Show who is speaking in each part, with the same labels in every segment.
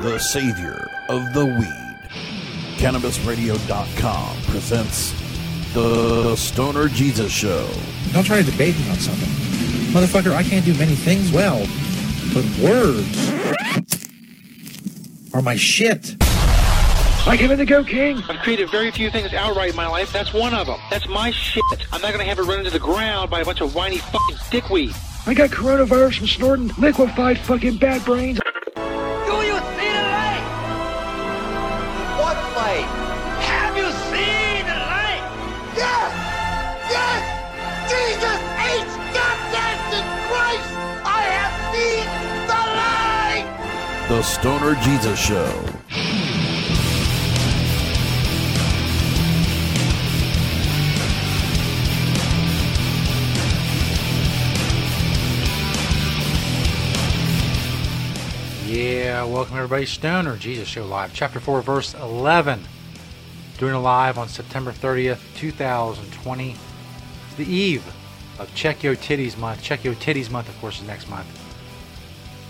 Speaker 1: The savior of the weed. CannabisRadio.com presents The Stoner Jesus Show.
Speaker 2: Don't try to debate me on something. Motherfucker, I can't do many things well, but words are my shit.
Speaker 3: I give it the go, King.
Speaker 4: I've created very few things outright in my life. That's one of them. That's my shit. I'm not gonna have it run into the ground by a bunch of whiny fucking dickweed.
Speaker 3: I got coronavirus from snorting liquefied fucking bad brains.
Speaker 5: The
Speaker 1: Stoner Jesus Show.
Speaker 6: Yeah, welcome everybody. Stoner Jesus Show Live, Chapter 4, Verse 11. Doing it live on September 30th, 2020. It's the eve of Check Yo Titties Month. Check Yo Titties Month, of course, is next month.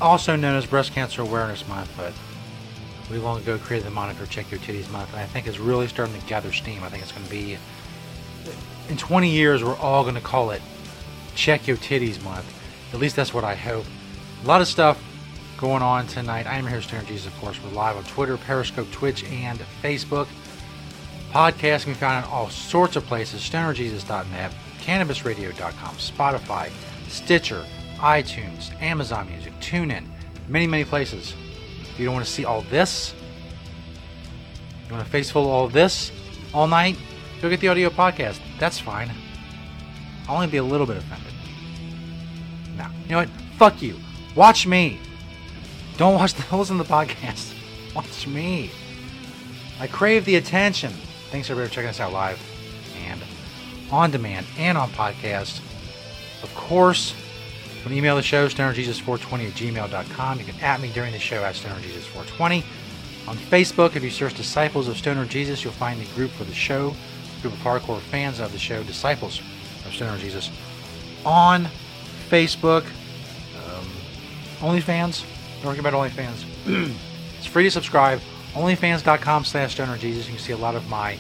Speaker 6: Also known as Breast Cancer Awareness Month, but we long ago created the moniker Check Your Titties Month, and I think it's really starting to gather steam. I think it's going to be, in 20 years, we're all going to call it Check Your Titties Month. At least that's what I hope. A lot of stuff going on tonight. I am here, Stoner Jesus, of course. We're live on Twitter, Periscope, Twitch, and Facebook. Podcast can be found in all sorts of places stonerjesus.net, cannabisradio.com, Spotify, Stitcher, iTunes, Amazon Music, TuneIn, many, many places. If you don't want to see all this, you want a face full of all this all night, go get the audio podcast. That's fine. I'll only be a little bit offended. No. You know what? Fuck you. Watch me. Don't watch the listen to the podcast. Watch me. I crave the attention. Thanks everybody for checking us out live and on demand and on podcast. Of course, can email the show, stonerjesus420 at gmail.com. You can at me during the show at stonerjesus420. On Facebook, if you search Disciples of Stoner Jesus, you'll find the group for the show, group of hardcore fans of the show, Disciples of Stoner Jesus. On Facebook, um, OnlyFans, don't forget about OnlyFans. it's free to subscribe. OnlyFans.com slash stoner Jesus. You can see a lot of my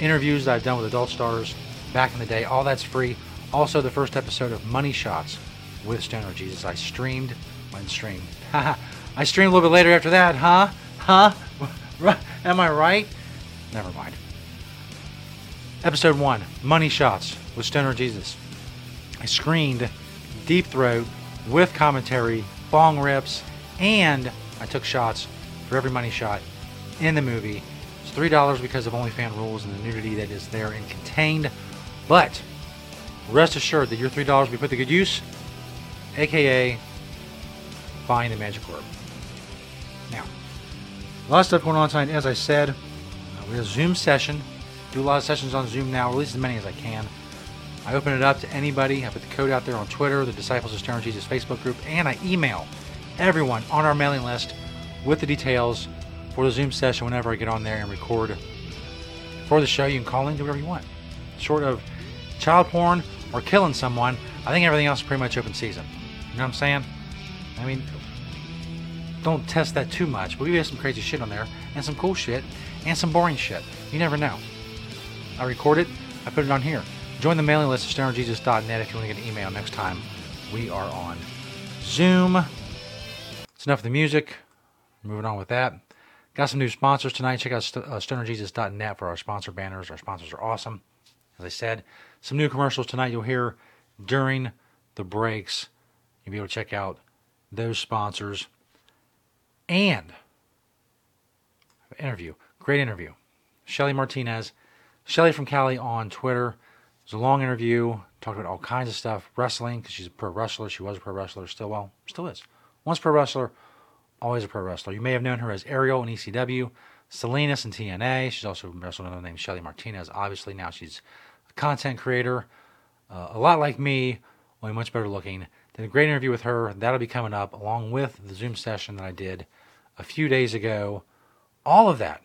Speaker 6: interviews that I've done with adult stars back in the day. All that's free. Also, the first episode of Money Shots with Stoner Jesus. I streamed when streamed. I streamed a little bit later after that, huh? Huh? Am I right? Never mind. Episode 1 Money Shots with Stoner Jesus. I screened Deep Throat with commentary, bong rips, and I took shots for every money shot in the movie. It's three dollars because of OnlyFans rules and the nudity that is there and contained. But rest assured that your three dollars will be put to good use, aka buying the Magic Orb. Now, a lot of stuff going on tonight. As I said, uh, we have a Zoom session. Do a lot of sessions on Zoom now, or at least as many as I can. I open it up to anybody. I put the code out there on Twitter, the Disciples of Stoner Jesus Facebook group, and I email everyone on our mailing list with the details for the Zoom session whenever I get on there and record for the show. You can call in, do whatever you want. Short of child porn or killing someone, I think everything else is pretty much open season. You know what I'm saying? I mean, don't test that too much, but we have some crazy shit on there, and some cool shit, and some boring shit. You never know. I record it, I put it on here. Join the mailing list at stonerjesus.net if you want to get an email next time we are on Zoom. It's enough of the music. Moving on with that. Got some new sponsors tonight. Check out st- uh, stonerjesus.net for our sponsor banners. Our sponsors are awesome. As I said, some new commercials tonight you'll hear during the breaks. You'll be able to check out those sponsors. And interview. Great interview. Shelly Martinez. Shelly from Cali on Twitter. It was a long interview. Talked about all kinds of stuff. Wrestling, because she's a pro wrestler. She was a pro wrestler. Still, well, still is. Once pro wrestler, always a pro wrestler. You may have known her as Ariel in ECW, Salinas in TNA. She's also wrestled another name Shelly Martinez. Obviously, now she's a content creator, uh, a lot like me, only much better looking. Did a great interview with her. That'll be coming up along with the Zoom session that I did a few days ago. All of that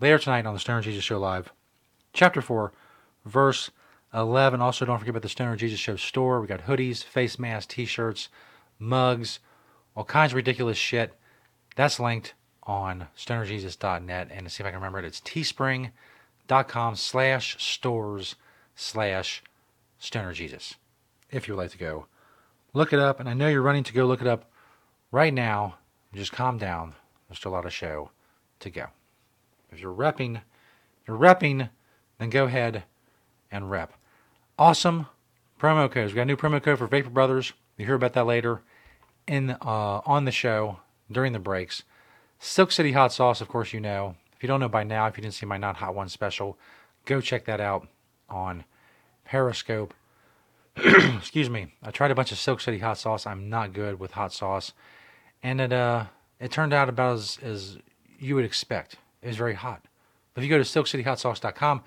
Speaker 6: later tonight on the Stoner Jesus Show Live, chapter 4, verse 11. Also, don't forget about the Stoner Jesus Show store. We got hoodies, face masks, t shirts, mugs, all kinds of ridiculous shit. That's linked on stonerjesus.net. And to see if I can remember it, it's teespring.com slash stores slash stonerjesus. If you would like to go look it up. And I know you're running to go look it up right now. Just calm down. There's still a lot of show to go. If you're repping, you're repping, then go ahead and rep. Awesome promo codes. We got a new promo code for Vapor Brothers. You hear about that later in uh, on the show during the breaks. Silk City hot sauce, of course, you know. If you don't know by now, if you didn't see my not hot one special, go check that out on Periscope. Excuse me. I tried a bunch of Silk City hot sauce. I'm not good with hot sauce, and it uh it turned out about as as you would expect. It was very hot. But if you go to silkcityhotsauce.com,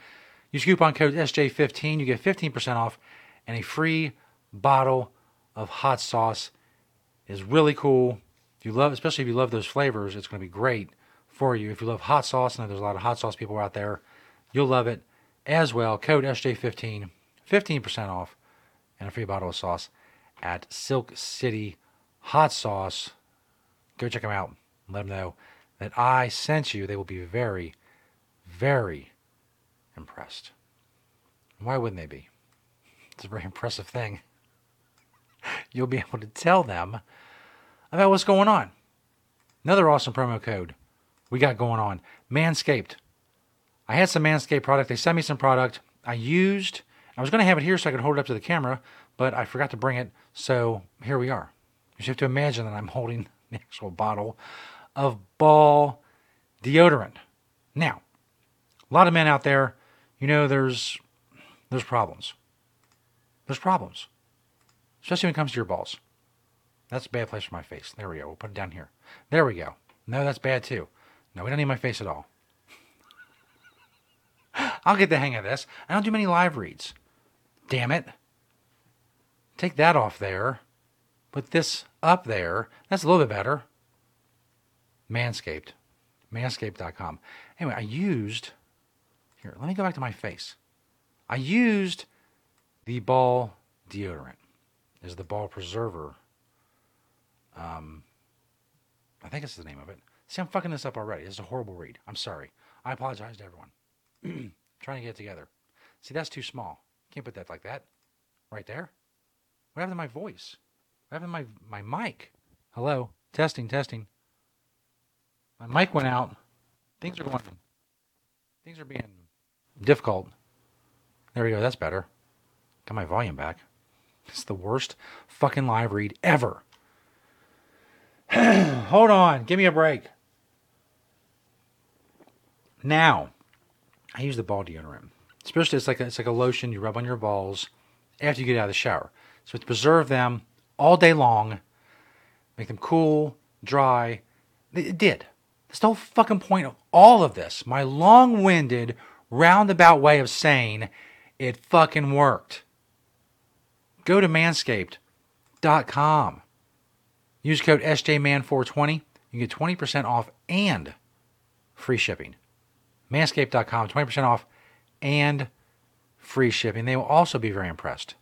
Speaker 6: use coupon code SJ15, you get 15% off and a free bottle of hot sauce. Is really cool. If you love, especially if you love those flavors, it's going to be great for you. If you love hot sauce, and there's a lot of hot sauce people out there, you'll love it as well. Code SJ15, 15% off, and a free bottle of sauce at Silk City Hot Sauce. Go check them out. Let them know that I sent you. They will be very, very impressed. Why wouldn't they be? It's a very impressive thing. You'll be able to tell them about what's going on. Another awesome promo code we got going on Manscaped. I had some Manscaped product. They sent me some product. I used, I was going to have it here so I could hold it up to the camera, but I forgot to bring it. So here we are. You just have to imagine that I'm holding the actual bottle of ball deodorant. Now, a lot of men out there, you know, there's there's problems. There's problems, especially when it comes to your balls. That's a bad place for my face. There we go. We'll put it down here. There we go. No, that's bad too. No, we don't need my face at all. I'll get the hang of this. I don't do many live reads. Damn it. Take that off there. Put this up there. That's a little bit better. Manscaped. Manscaped.com. Anyway, I used. Here, let me go back to my face. I used the ball deodorant. Is the ball preserver. Um, I think it's the name of it. See, I'm fucking this up already. It's a horrible read. I'm sorry. I apologize to everyone. Trying to get it together. See, that's too small. Can't put that like that. Right there. What happened to my voice? What happened to my, my mic? Hello? Testing, testing. My mic went out. Things are going. Things are being difficult. There we go. That's better. Got my volume back. It's the worst fucking live read ever. Hold on. Give me a break. Now, I use the ball deodorant. Especially it's like a, it's like a lotion you rub on your balls after you get out of the shower. So to preserve them all day long, make them cool, dry. It did. That's the whole fucking point of all of this. My long winded, roundabout way of saying it fucking worked. Go to manscaped.com. Use code SJMAN420. You get 20% off and free shipping. Manscaped.com, 20% off and free shipping. They will also be very impressed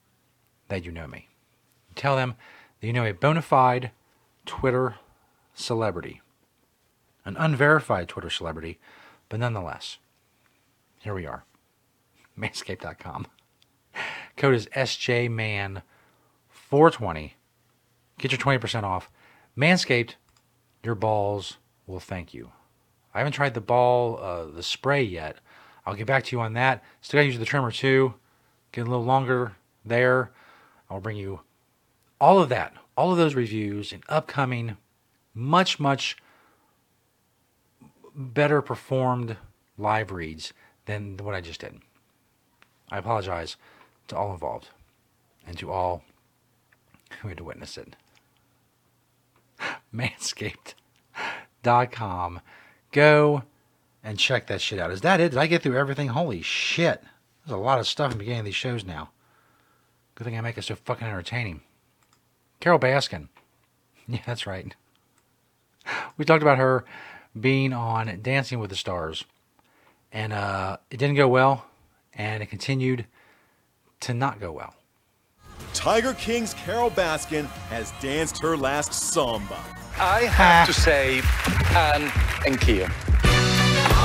Speaker 6: that you know me. Tell them that you know a bona fide Twitter celebrity an unverified Twitter celebrity, but nonetheless, here we are. Manscaped.com. Code is SJMAN420. Get your 20% off. Manscaped, your balls will thank you. I haven't tried the ball, uh, the spray yet. I'll get back to you on that. Still got to use the trimmer too. Get a little longer there. I'll bring you all of that, all of those reviews and upcoming, much, much better performed live reads than what I just did. I apologize to all involved and to all who had to witness it. Manscaped.com. Go and check that shit out. Is that it? Did I get through everything? Holy shit. There's a lot of stuff in the beginning of these shows now. Good thing I make it so fucking entertaining. Carol Baskin. Yeah, that's right. We talked about her being on Dancing with the Stars. And uh, it didn't go well, and it continued to not go well.
Speaker 7: Tiger King's Carol Baskin has danced her last samba.
Speaker 8: I have to say, Anne and Keo.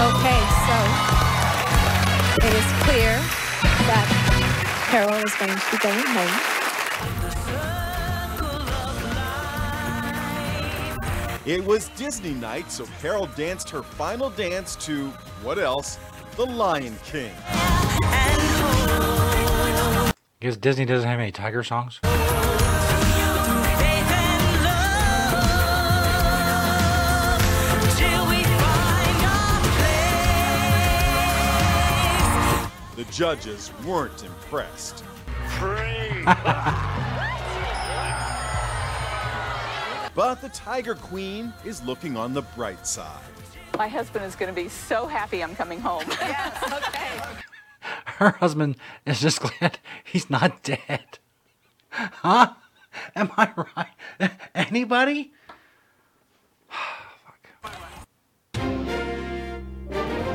Speaker 9: Okay, so it is clear that Carol is going to be going home.
Speaker 7: It was Disney night, so Carol danced her final dance to, what else? The Lion King.
Speaker 6: I guess Disney doesn't have any tiger songs.
Speaker 7: The judges weren't impressed. but the Tiger Queen is looking on the bright side.
Speaker 10: My husband is going to be so happy I'm coming home.
Speaker 9: Yes, okay.
Speaker 6: Her husband is just glad he's not dead. Huh? Am I right? Anybody? Fuck.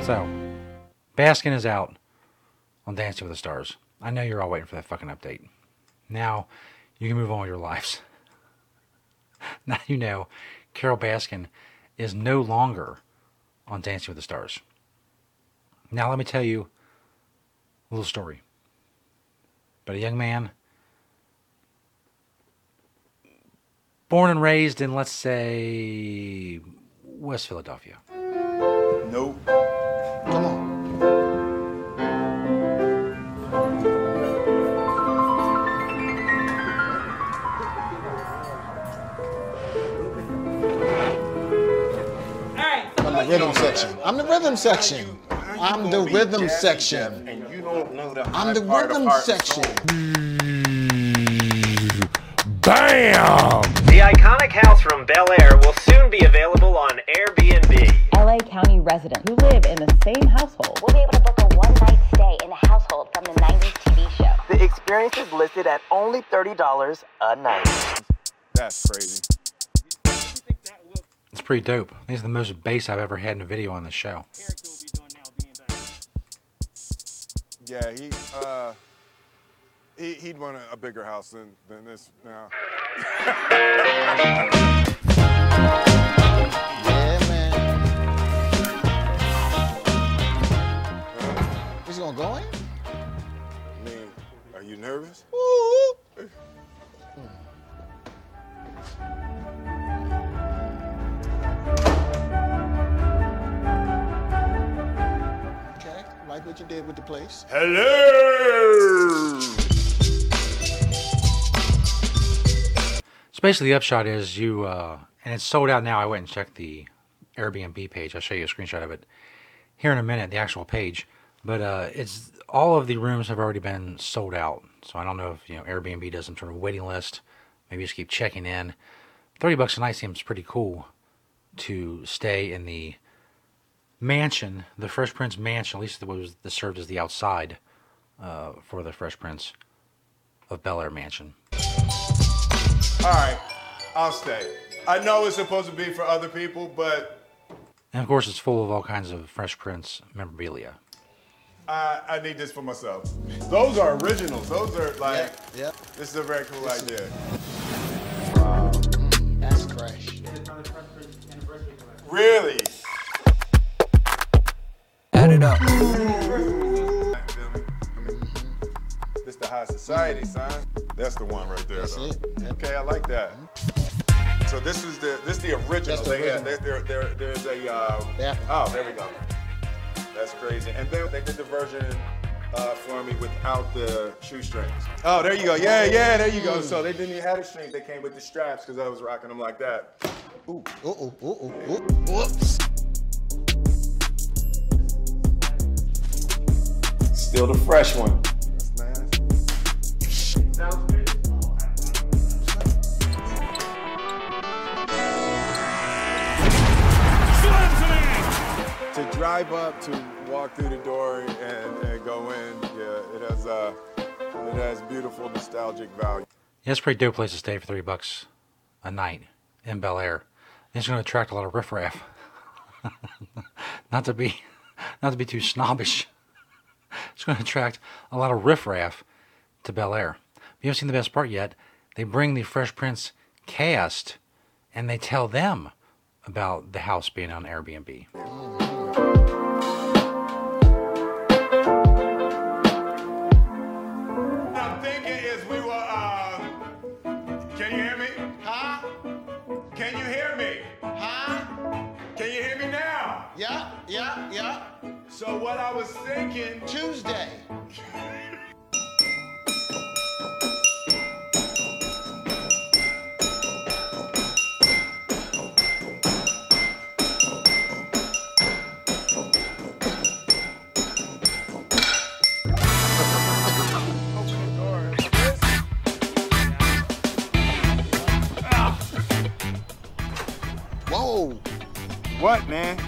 Speaker 6: So, Baskin is out on Dancing with the Stars. I know you're all waiting for that fucking update. Now, you can move on with your lives. Now you know Carol Baskin is no longer on Dancing with the Stars. Now, let me tell you a little story. But a young man born and raised in, let's say, West Philadelphia.
Speaker 7: Nope.
Speaker 11: Come on. Rhythm section. I'm the rhythm section. I'm the rhythm section.
Speaker 12: And you don't know the
Speaker 11: I'm the
Speaker 12: high part of
Speaker 11: rhythm section.
Speaker 1: Bam!
Speaker 13: The iconic house from Bel Air will soon be available on Airbnb.
Speaker 14: LA County residents who live in the same household will be able to book a one night stay in the household from the 90s TV show.
Speaker 13: The experience is listed at only $30 a night.
Speaker 12: That's crazy.
Speaker 6: It's pretty dope. These are the most bass I've ever had in a video on this show.
Speaker 12: Yeah, he uh he he'd want a, a bigger house than than this now.
Speaker 11: Yeah, man. Is he gonna go in?
Speaker 12: I mean, are you nervous?
Speaker 11: Okay. Like what you did with the place.
Speaker 12: Hello.
Speaker 6: So basically, the upshot is you, uh, and it's sold out now. I went and checked the Airbnb page. I'll show you a screenshot of it here in a minute, the actual page. But uh, it's all of the rooms have already been sold out. So I don't know if you know Airbnb does some sort of waiting list. Maybe just keep checking in. Thirty bucks a night seems pretty cool to stay in the mansion, the Fresh Prince mansion. At least it was that served as the outside uh, for the Fresh Prince of Bel Air mansion.
Speaker 12: All right, I'll stay. I know it's supposed to be for other people, but
Speaker 6: And of course, it's full of all kinds of Fresh Prince memorabilia.
Speaker 12: I, I need this for myself. Those are originals. Those are like,
Speaker 11: yeah.
Speaker 12: this is a very cool idea.
Speaker 11: That's fresh.
Speaker 12: Really?
Speaker 11: Add it up.
Speaker 12: This the high society, son. That's the one right there.
Speaker 11: That's
Speaker 12: though.
Speaker 11: it. Yep.
Speaker 12: Okay, I like that. So this is the this is the original.
Speaker 11: That's the
Speaker 12: They had-
Speaker 11: original.
Speaker 12: there, there, there, there's a uh,
Speaker 11: Yeah.
Speaker 12: oh there we go. That's crazy. And then they did the version uh, for me without the shoestrings. Oh, there you go. Yeah, yeah, there you go. So they didn't even have the strings. They came with the straps because I was rocking them like that.
Speaker 11: Ooh, ooh, ooh, ooh, ooh, ooh. Whoops.
Speaker 12: Still the fresh one. That's nice. Sounds good. to drive up to walk through the door and, and go in, yeah, it has uh, it has beautiful nostalgic value.
Speaker 6: Yeah, it's a pretty dope place to stay for three bucks a night in Bel Air. It's going to attract a lot of riffraff. not to be, not to be too snobbish. It's going to attract a lot of riffraff to Bel Air. you haven't seen the best part yet. They bring the Fresh Prince cast, and they tell them about the house being on Airbnb.
Speaker 12: Was thinking.
Speaker 11: Tuesday.
Speaker 12: Whoa. What, man?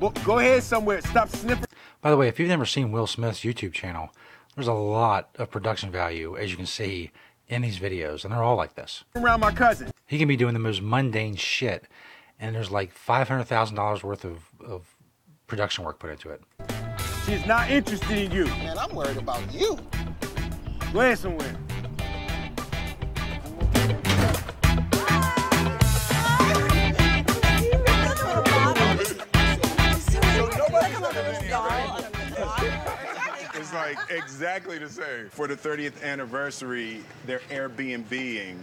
Speaker 12: Well, go ahead somewhere. Stop sniffing.
Speaker 6: By the way, if you've never seen Will Smith's YouTube channel, there's a lot of production value, as you can see in these videos, and they're all like this.
Speaker 12: Around my cousin.
Speaker 6: He can be doing the most mundane shit, and there's like $500,000 worth of, of production work put into it.
Speaker 12: She's not interested in you.
Speaker 11: Man, I'm worried about you.
Speaker 12: Go ahead like exactly the same. For the 30th anniversary, they're Airbnb-ing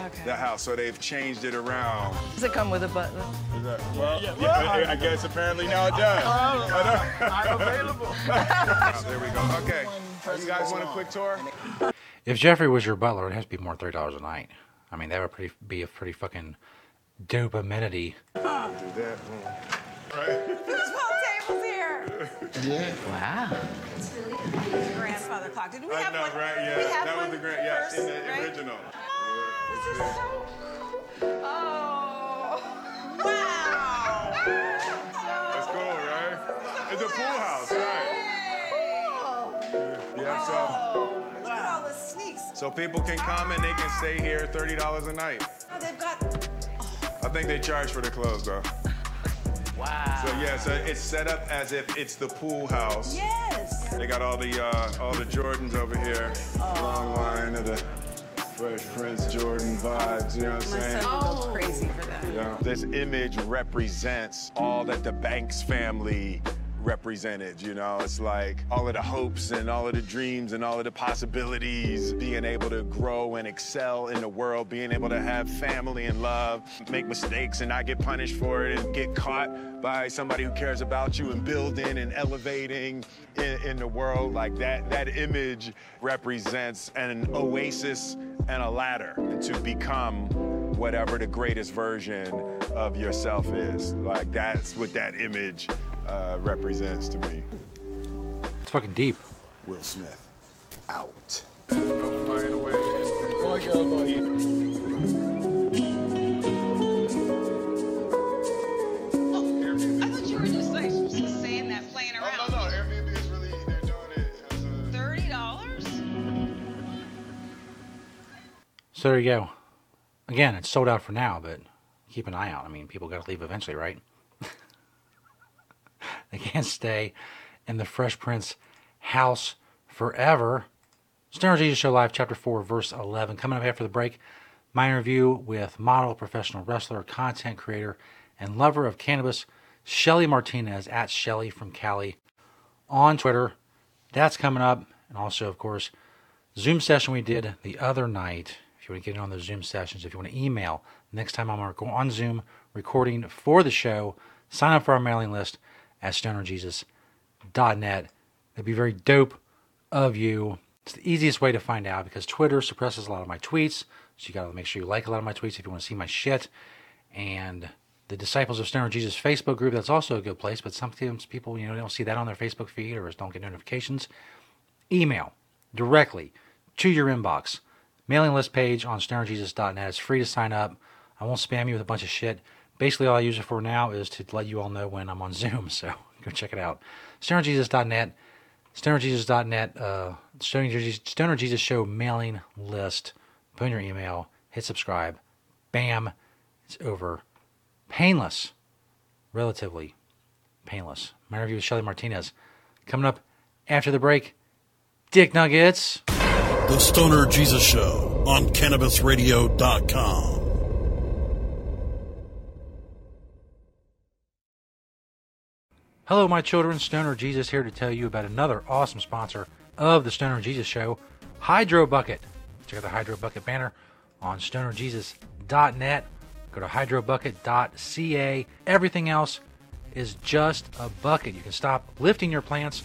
Speaker 15: Okay.
Speaker 12: the house, so they've changed it around.
Speaker 15: Does it come with a butler?
Speaker 12: Is that, well, yeah, I, I guess apparently now it does.
Speaker 15: Oh, I'm available.
Speaker 12: Oh, there we go. Okay. Oh, you guys want a quick tour?
Speaker 6: If Geoffrey was your butler, it has to be more than $30 a night. I mean, that would pretty, be a pretty fucking dope amenity.
Speaker 12: Do that. Right.
Speaker 15: Whose whole table's here?
Speaker 11: Yeah.
Speaker 6: Wow.
Speaker 15: Grandfather clock. Didn't we
Speaker 12: I
Speaker 15: have
Speaker 12: know,
Speaker 15: one?
Speaker 12: right?
Speaker 15: we
Speaker 12: Yeah,
Speaker 15: have
Speaker 12: that was
Speaker 15: one
Speaker 12: the great. Yes,
Speaker 15: first,
Speaker 12: in the
Speaker 15: right?
Speaker 12: original.
Speaker 15: This is so Oh. Wow.
Speaker 12: That's cool, right? It's a pool house, right? Yeah, so oh,
Speaker 15: Look at all the sneaks.
Speaker 12: so people can come and they can stay here thirty dollars a night.
Speaker 15: Oh, they've got. Oh.
Speaker 12: I think they charge for the clothes though.
Speaker 15: Wow.
Speaker 12: So yeah, so it's set up as if it's the pool house.
Speaker 15: Yes.
Speaker 12: They got all the uh, all the Jordans over here. Long line of the Fresh Prince Jordan vibes. You know what I'm
Speaker 15: My
Speaker 12: saying?
Speaker 15: son would go crazy for that.
Speaker 12: Yeah. This image represents all that the Banks family represented, you know? It's like all of the hopes and all of the dreams and all of the possibilities, being able to grow and excel in the world, being able to have family and love, make mistakes and not get punished for it and get caught by somebody who cares about you and building and elevating in, in the world. Like that, that image represents an oasis and a ladder to become whatever the greatest version of yourself is. Like that's what that image uh, represents to me.
Speaker 6: It's fucking deep.
Speaker 12: Will Smith, out.
Speaker 15: I thought you were just like just saying that playing around.
Speaker 12: No, no, Airbnb is really, they're doing it as a...
Speaker 15: Thirty dollars?
Speaker 6: So there you go. Again, it's sold out for now, but keep an eye out. I mean, people got to leave eventually, right? They can't stay in the Fresh Prince house forever. Stoner Jesus Show Live, Chapter 4, Verse 11. Coming up after the break, my interview with model, professional wrestler, content creator, and lover of cannabis, Shelly Martinez, at Shelly from Cali, on Twitter. That's coming up. And also, of course, Zoom session we did the other night. If you want to get in on those Zoom sessions, if you want to email, next time I'm on Zoom recording for the show, sign up for our mailing list at stonerjesus.net. That'd be very dope of you. It's the easiest way to find out because Twitter suppresses a lot of my tweets. So you got to make sure you like a lot of my tweets if you want to see my shit. And the Disciples of Stoner Jesus Facebook group, that's also a good place. But sometimes people, you know, don't see that on their Facebook feed or just don't get notifications. Email directly to your inbox. Mailing list page on stonerjesus.net. It's free to sign up. I won't spam you with a bunch of shit. Basically, all I use it for now is to let you all know when I'm on Zoom. So go check it out. StonerJesus.net, StonerJesus.net, uh, Stoner Jesus, Stoner Jesus Show mailing list. Put in your email, hit subscribe. Bam, it's over. Painless, relatively painless. My interview with Shelly Martinez. Coming up after the break, Dick Nuggets.
Speaker 1: The Stoner Jesus Show on CannabisRadio.com.
Speaker 6: Hello, my children. Stoner Jesus here to tell you about another awesome sponsor of the Stoner Jesus Show, Hydro Bucket. Check out the Hydro Bucket banner on stonerjesus.net. Go to hydrobucket.ca. Everything else is just a bucket. You can stop lifting your plants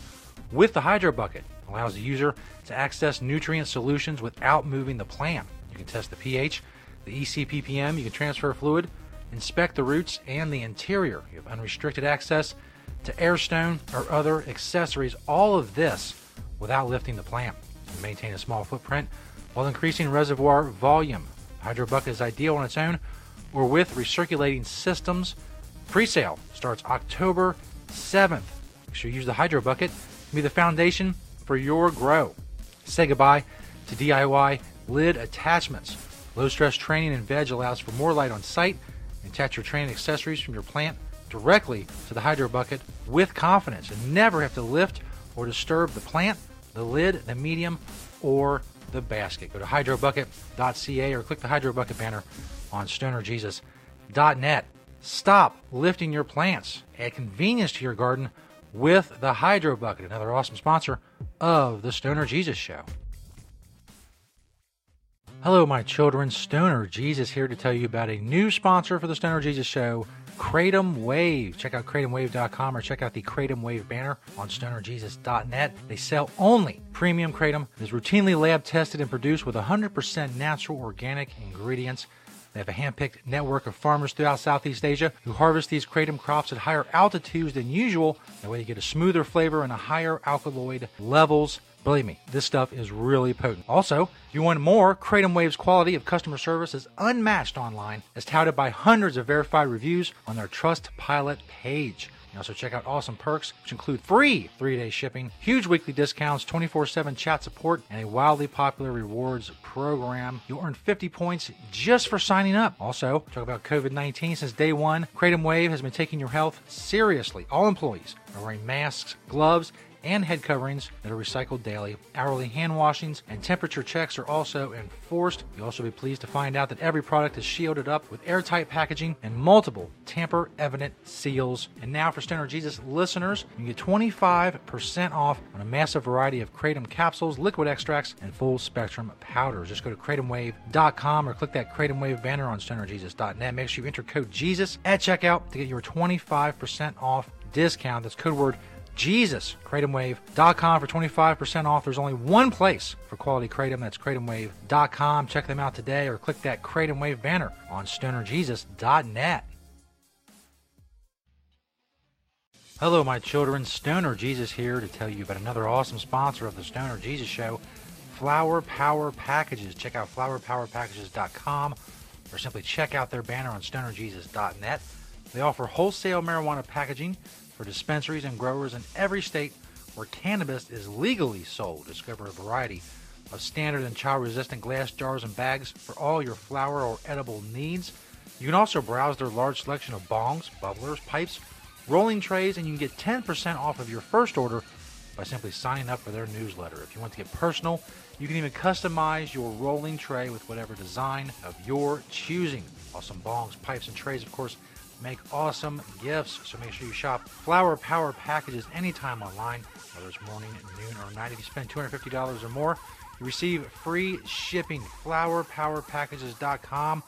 Speaker 6: with the Hydro Bucket. It allows the user to access nutrient solutions without moving the plant. You can test the pH, the ECPPM, you can transfer fluid, inspect the roots and the interior. You have unrestricted access to airstone or other accessories. All of this without lifting the plant. You maintain a small footprint while increasing reservoir volume. Hydro Bucket is ideal on its own or with recirculating systems. Pre-sale starts October 7th. Make sure you use the Hydro Bucket to be the foundation for your grow. Say goodbye to DIY lid attachments. Low stress training and veg allows for more light on site. Attach your training accessories from your plant directly to the Hydro Bucket with confidence and never have to lift or disturb the plant, the lid, the medium, or the basket. Go to hydrobucket.ca or click the Hydro Bucket banner on stonerjesus.net. Stop lifting your plants. Add convenience to your garden with the Hydro Bucket, another awesome sponsor of the Stoner Jesus Show. Hello, my children. Stoner Jesus here to tell you about a new sponsor for the Stoner Jesus Show, Kratom Wave. Check out kratomwave.com or check out the Kratom Wave banner on stonerjesus.net. They sell only premium kratom. It is routinely lab tested and produced with 100% natural organic ingredients. They have a hand-picked network of farmers throughout Southeast Asia who harvest these kratom crops at higher altitudes than usual. That way you get a smoother flavor and a higher alkaloid levels. Believe me, this stuff is really potent. Also, if you want more, Kratom Wave's quality of customer service is unmatched online, as touted by hundreds of verified reviews on their Trust Pilot page. You also check out awesome perks, which include free three day shipping, huge weekly discounts, 24 7 chat support, and a wildly popular rewards program. You'll earn 50 points just for signing up. Also, talk about COVID 19 since day one. Kratom Wave has been taking your health seriously. All employees are wearing masks, gloves, and head coverings that are recycled daily. Hourly hand washings and temperature checks are also enforced. You'll also be pleased to find out that every product is shielded up with airtight packaging and multiple tamper evident seals. And now, for Stoner Jesus listeners, you get 25% off on a massive variety of Kratom capsules, liquid extracts, and full spectrum powders. Just go to kratomwave.com or click that Kratom Wave banner on stonerjesus.net. Make sure you enter code Jesus at checkout to get your 25% off discount. That's code word Jesus. KratomWave.com for 25% off. There's only one place for quality Kratom. That's KratomWave.com. Check them out today or click that Kratom Wave banner on StonerJesus.net. Hello, my children. Stoner Jesus here to tell you about another awesome sponsor of the Stoner Jesus Show, Flower Power Packages. Check out flowerpowerpackages.com or simply check out their banner on stonerjesus.net. They offer wholesale marijuana packaging for dispensaries and growers in every state where cannabis is legally sold. Discover a variety of standard and child resistant glass jars and bags for all your flower or edible needs. You can also browse their large selection of bongs, bubblers, pipes, rolling trays, and you can get 10% off of your first order by simply signing up for their newsletter. If you want to get personal, you can even customize your rolling tray with whatever design of your choosing. Awesome bongs, pipes, and trays, of course, make awesome gifts. So make sure you shop Flower Power Packages anytime online, whether it's morning, noon, or night. If you spend $250 or more, you receive free shipping. FlowerPowerPackages.com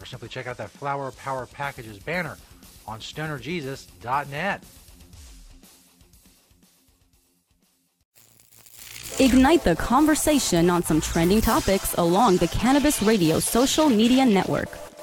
Speaker 6: or simply check out that Flower Power Packages banner on StonerJesus.net.
Speaker 16: Ignite the conversation on some trending topics along the Cannabis Radio social media network.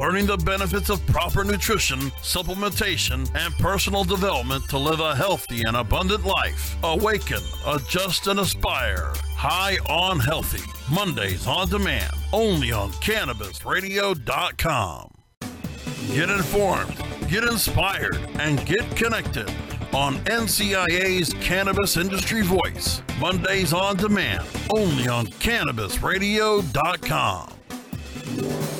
Speaker 1: Learning the benefits of proper nutrition, supplementation, and personal development to live a healthy and abundant life. Awaken, adjust, and aspire. High on Healthy. Mondays on demand only on CannabisRadio.com. Get informed, get inspired, and get connected on NCIA's Cannabis Industry Voice. Mondays on demand only on CannabisRadio.com.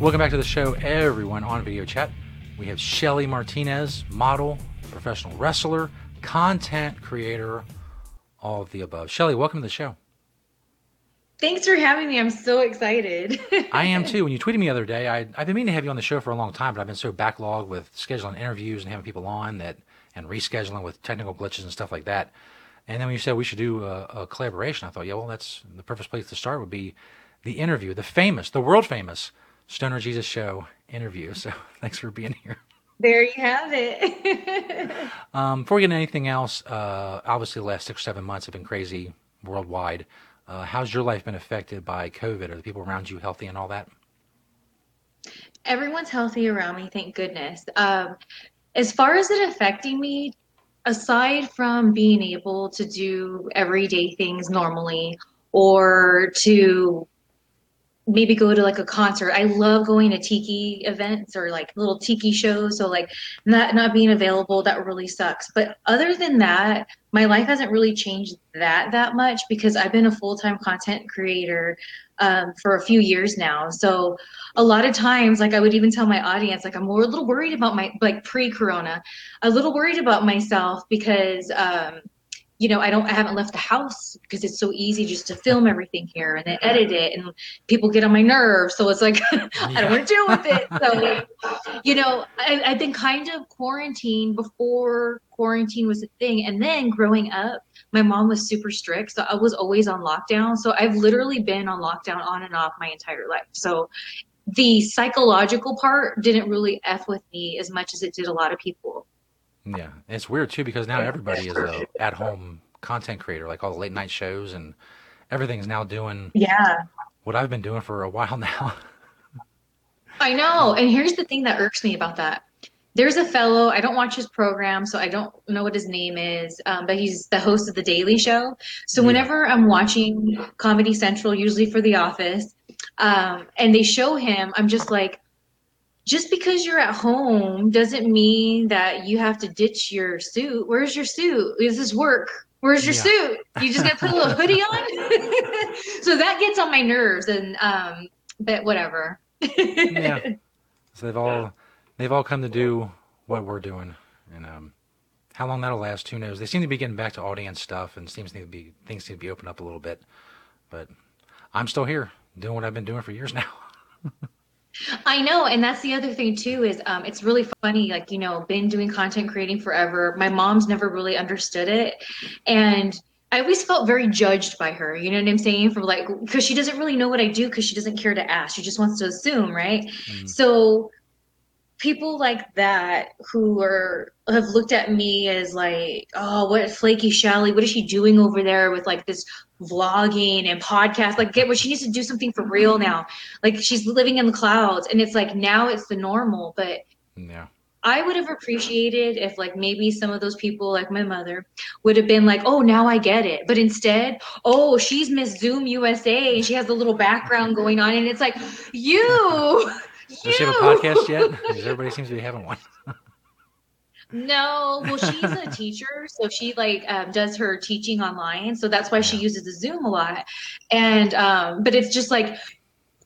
Speaker 6: Welcome back to the show, everyone on video chat. We have Shelly Martinez, model, professional wrestler, content creator, all of the above. Shelly, welcome to the show.
Speaker 17: Thanks for having me. I'm so excited.
Speaker 6: I am too. When you tweeted me the other day, I, I've been meaning to have you on the show for a long time, but I've been so backlogged with scheduling interviews and having people on that, and rescheduling with technical glitches and stuff like that. And then when you said we should do a, a collaboration, I thought, yeah, well, that's the perfect place to start would be the interview, the famous, the world famous Stoner Jesus Show interview. So thanks for being here.
Speaker 17: there you have it.
Speaker 6: Um, before we get into anything else, uh, obviously the last six or seven months have been crazy worldwide. Uh, how's your life been affected by COVID? Are the people around you healthy and all that?
Speaker 17: Everyone's healthy around me, thank goodness. Um, as far as it affecting me, aside from being able to do everyday things normally or to maybe go to like a concert. I love going to tiki events or like little tiki shows. So like not not being available that really sucks. But other than that, my life hasn't really changed that that much because I've been a full-time content creator um, for a few years now. So a lot of times, like I would even tell my audience, like I'm a little worried about my like pre-corona, a little worried about myself because um, you know, I don't, I haven't left the house because it's so easy just to film everything here and then edit it, and people get on my nerves. So it's like I don't want to deal with it. So, you know, I, I've been kind of quarantined before quarantine was a thing, and then growing up, my mom was super strict, so I was always on lockdown. So I've literally been on lockdown on and off my entire life. So the psychological part didn't really f with me as much as it did a lot of people.
Speaker 6: Yeah, and it's weird too because now everybody is a at-home content creator, like all the late night shows and everything's now doing
Speaker 17: Yeah.
Speaker 6: what I've been doing for a while now.
Speaker 17: I know. And here's the thing that irks me about that. There's a fellow, I don't watch his program, so I don't know what his name is, um, but he's the host of The Daily Show. So whenever I'm watching Comedy Central, usually for The Office, um, and they show him, I'm just like, just because you're at home doesn't mean that you have to ditch your suit. Where's your suit? Is this work? Where's your
Speaker 6: Yeah.
Speaker 17: suit? You just gotta put a little hoodie on. so that gets on my nerves, and um, but whatever.
Speaker 6: yeah. So they've all they've all come to do what we're doing, and um, how long that'll last, who knows? They seem to be getting back to audience stuff, and seems to be things seem to be opened up a little bit. But I'm still here doing what I've been doing for years now.
Speaker 17: I know, and that's the other thing too is um, it's really funny. Like you know, been doing content creating forever. My mom's never really understood it, and I always felt very judged by her. You know what I'm saying? For like, because she doesn't really know what I do because she doesn't care to ask. She just wants to assume, right? So people like that who are have looked at me as like, oh, what flaky Shelly? What is she doing over there with like this vlogging and podcast? Like, get what she needs to do something for real mm-hmm. now. Like she's living in the clouds, and it's like now it's the normal, but.
Speaker 6: Yeah.
Speaker 17: I would have appreciated if like maybe some of those people like my mother would have been like, "Oh, now I get it." But instead, "Oh, she's Miss Zoom USA and she has a little background going on." And it's like, "You
Speaker 6: Does she have a podcast yet? Because everybody seems to be having one.
Speaker 17: No, well, she's a teacher, so she like um, does her teaching online, so that's why she uses the Zoom a lot. And um, but it's just like,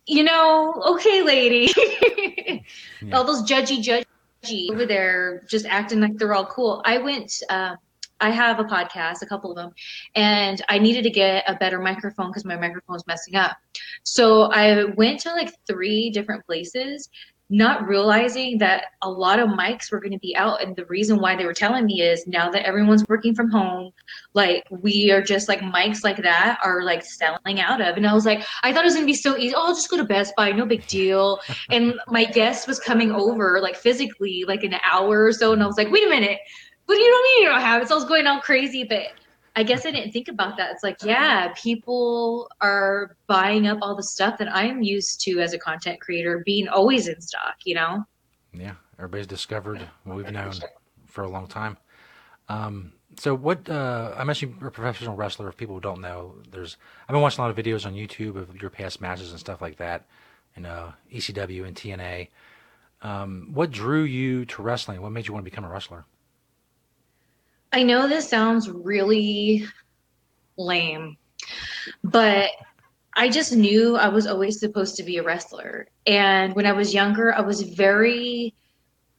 Speaker 17: you know, okay, lady, all those judgy judgy over there, just acting like they're all cool. I went. Uh, I have a podcast, a couple of them, and I needed to get a better microphone because my microphone microphone's messing up. So I went to like three different places, not realizing that a lot of mics were going to be out. And the reason why they were telling me is now that everyone's working from home, like we are just like mics like that are like selling out of. And I was like, I thought it was going to be so easy. Oh, I'll just go to Best Buy, no big deal. And my guest was coming over like physically, like in an hour or so. And I was like, wait a minute. What do you mean you don't have it? So I was going all crazy, but I guess I didn't think about that. It's like, yeah, people are buying up all the stuff that I'm used to as a content creator, being always in stock, you know?
Speaker 6: Yeah, everybody's discovered what we've known for a long time. Um, so what uh, I mentioned you're a professional wrestler. If people don't know, there's I've been watching a lot of videos on YouTube of your past matches and stuff like that, in uh, ECW and TNA. Um, what drew you to wrestling? What made you want to become a wrestler?
Speaker 17: I know this sounds really lame, but I just knew I was always supposed to be a wrestler. And when I was younger, I was very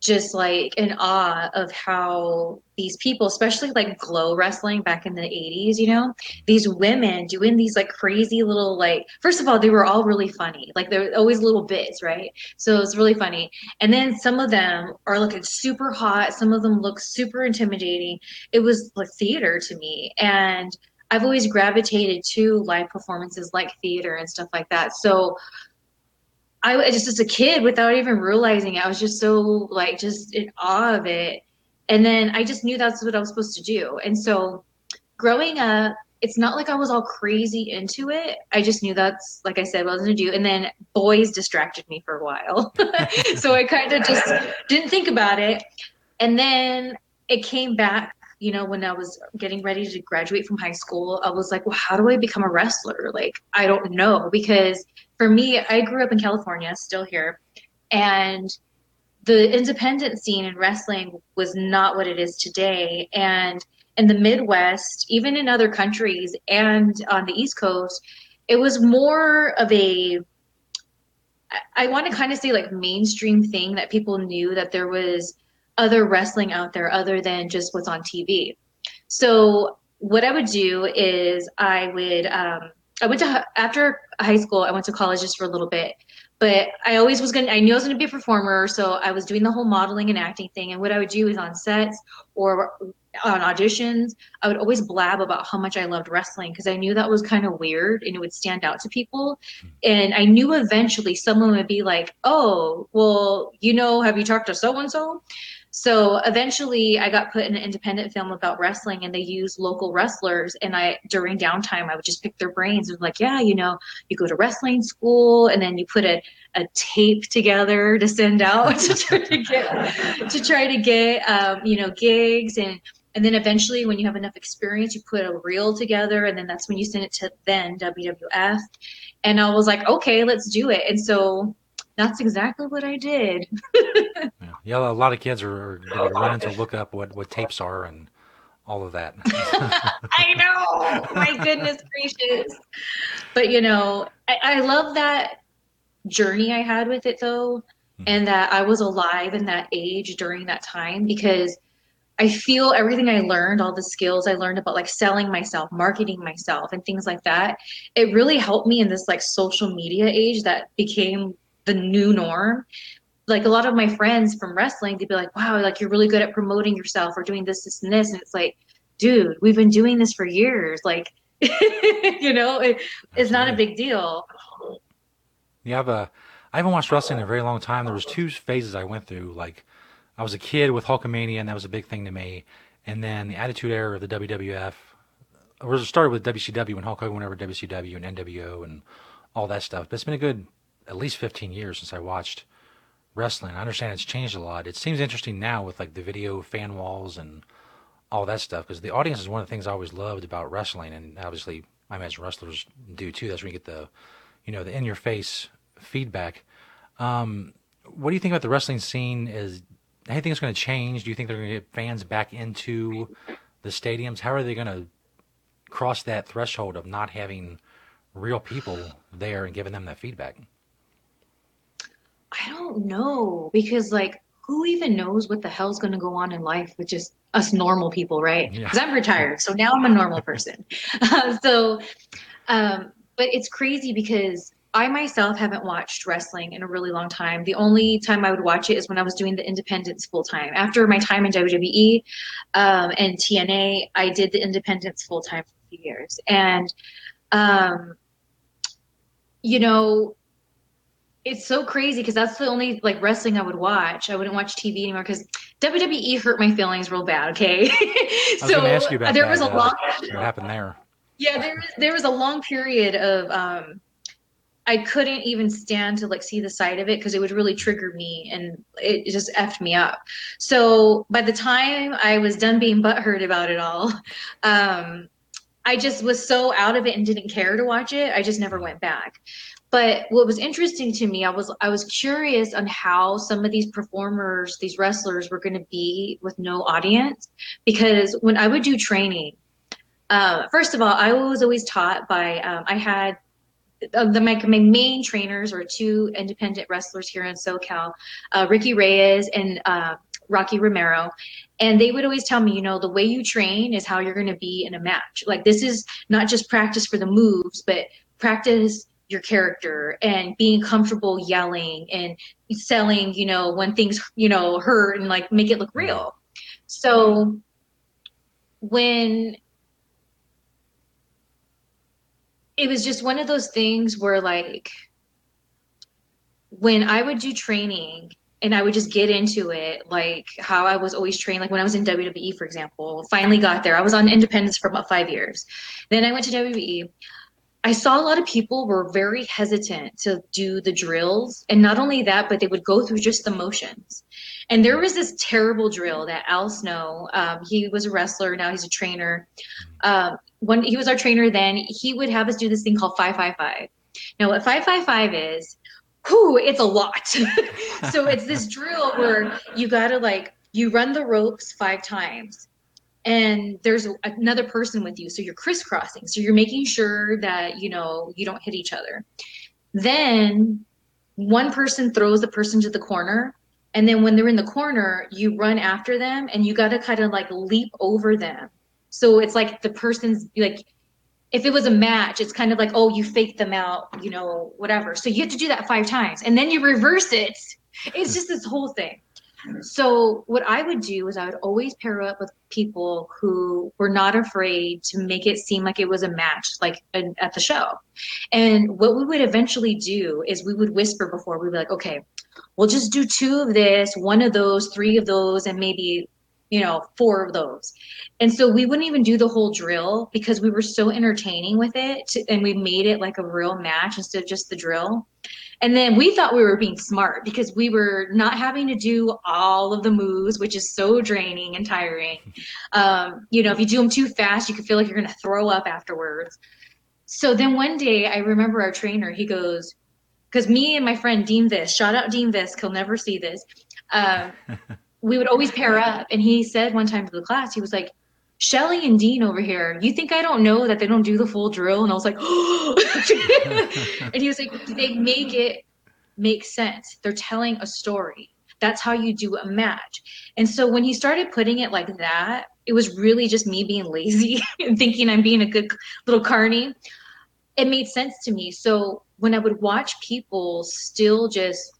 Speaker 17: just like in awe of how these people, especially like GLOW wrestling back in the 80s, you know, these women doing these like crazy little, like, first of all, they were all really funny. Like, they're always little bits, right? So it's really funny. And then some of them are looking super hot, some of them look super intimidating. It was like theater to me. And I've always gravitated to live performances like theater and stuff like that. So I was just as a kid without even realizing it, I was just so like just in awe of it. And then I just knew that's what I was supposed to do. And so growing up, it's not like I was all crazy into it. I just knew that's like I said, what I was gonna do. And then boys distracted me for a while. so I kind of just didn't think about it. And then it came back you know, when I was getting ready to graduate from high school, I was like, well, how do I become a wrestler? Like, I don't know. Because for me, I grew up in California, still here, and the independent scene in wrestling was not what it is today. And in the Midwest, even in other countries and on the East Coast, it was more of a I want to kind of say like mainstream thing that people knew that there was other wrestling out there other than just what's on TV. So what I would do is I would um, I went to after high school I went to college just for a little bit, but I always was gonna I knew I was gonna be a performer, so I was doing the whole modeling and acting thing. And what I would do is on sets or on auditions, I would always blab about how much I loved wrestling because I knew that was kind of weird and it would stand out to people. And I knew eventually someone would be like, "Oh, well, you know, have you talked to so and so?" So eventually I got put in an independent film about wrestling and they used local wrestlers and I during downtime I would just pick their brains and like, yeah, you know, you go to wrestling school and then you put a, a tape together to send out to try to get to try to get um, you know, gigs and and then eventually when you have enough experience you put a reel together and then that's when you send it to then WWF. And I was like, okay, let's do it. And so that's exactly what I did.
Speaker 6: yeah. yeah, a lot of kids are, are running to look up what, what tapes are and all of that.
Speaker 17: I know. My goodness gracious. But you know, I, I, love that journey I had with it though, mm-hmm. and that I was alive in that age during that time because I feel everything I learned, all the skills I learned about like selling myself, marketing myself, and things like that, it really helped me in this like social media age that became the new norm like a lot of my friends from wrestling they'd be like wow like you're really good at promoting yourself or doing this this and this and it's like dude, we've been doing this for years. Like, you know, it, it's not a big deal.
Speaker 6: You have a. I haven't watched wrestling in a very long time. There was two phases I went through. Like, I was a kid with Hulkamania, and that was a big thing to me. And then the Attitude Era of the WWF. It started with WCW when Hulk Hogan went over WCW and NWO and all that stuff. But it's been a good at least 15 years since I watched wrestling. I understand it's changed a lot. It seems interesting now with like the video fan walls and all that stuff because the audience is one of the things I always loved about wrestling, and obviously I imagine wrestlers do too. That's where you get the, you know, the in your face feedback. Um, what do you think about the wrestling scene? Is anything that's going to change? Do you think they're going to get fans back into the stadiums? How are they going to cross that threshold of not having real people there and giving them that feedback?
Speaker 17: I don't know because like who even knows what the hell's going to go on in life with just us normal people, right? Because
Speaker 18: Yeah.
Speaker 17: I'm retired, so now I'm a normal person. Uh, so, um, but it's crazy because I myself haven't watched wrestling in a really long time. The only time I would watch it is when I was doing the independents full time. After my time in WWE um, and TNA, I did the independents full time for a few years, and um, you know it's so crazy because that's the only like wrestling I would watch. I wouldn't watch TV anymore because WWE hurt my feelings real bad. Okay, so
Speaker 6: ask you about
Speaker 17: there
Speaker 6: that,
Speaker 17: was a
Speaker 6: uh,
Speaker 17: long
Speaker 6: what happened there.
Speaker 17: yeah there was there was a long period of um I couldn't even stand to like see the side of it because it would really trigger me and it just effed me up. So by the time I was done being butthurt about it all, um, I just was so out of it and didn't care to watch it. I just never went back. But what was interesting to me, I was I was curious on how some of these performers, these wrestlers, were going to be with no audience, because when I would do training, uh, first of all, I was always taught by um, I had uh, the my, my main trainers were two independent wrestlers here in SoCal, uh, Ricky Reyes and uh, Rocky Romero, and they would always tell me, you know, the way you train is how you're going to be in a match. Like this is not just practice for the moves, but practice your character and being comfortable yelling and selling, you know, when things, you know, hurt and like make it look real. So when it was just one of those things where like when I would do training and I would just get into it, like how I was always trained, like when I was in WWE, for example, finally got there. I was on independence for about five years. Then I went to WWE. I saw a lot of people were very hesitant to do the drills. And not only that, but they would go through just the motions. And there was this terrible drill that Al Snow, um, he was a wrestler, now he's a trainer. Um, when he was our trainer then, he would have us do this thing called 555. Now, what 555 is, whew, it's a lot. so it's this drill where you got to like, you run the ropes five times and there's another person with you. So you're crisscrossing. So you're making sure that, you know, you don't hit each other. Then one person throws the person to the corner. And then when they're in the corner, you run after them and you got to kind of like leap over them. So it's like the person's like, if it was a match, it's kind of like, oh, you faked them out, you know, whatever. So you have to do that five times and then you reverse it. It's just this whole thing. So what I would do is I would always pair up with people who were not afraid to make it seem like it was a match, like at the show. And what we would eventually do is we would whisper before we'd be like, okay, we'll just do two of this, one of those, three of those, and maybe you know four of those. And so we wouldn't even do the whole drill because we were so entertaining with it, to- and we made it like a real match instead of just the drill. And then we thought we were being smart because we were not having to do all of the moves, which is so draining and tiring. Um, you know, if you do them too fast, you can feel like you're going to throw up afterwards. So then one day, I remember our trainer, he goes, because me and my friend Dean Visk, shout out Dean Visk, he'll never see this. Um, we would always pair up. And he said one time to the class, he was like, Shelly and Dean over here, you think I don't know that they don't do the full drill? And I was like, oh. and he was like, they make it make sense. They're telling a story. That's how you do a match. And so when he started putting it like that, it was really just me being lazy and thinking I'm being a good little carny. It made sense to me. So when I would watch people still just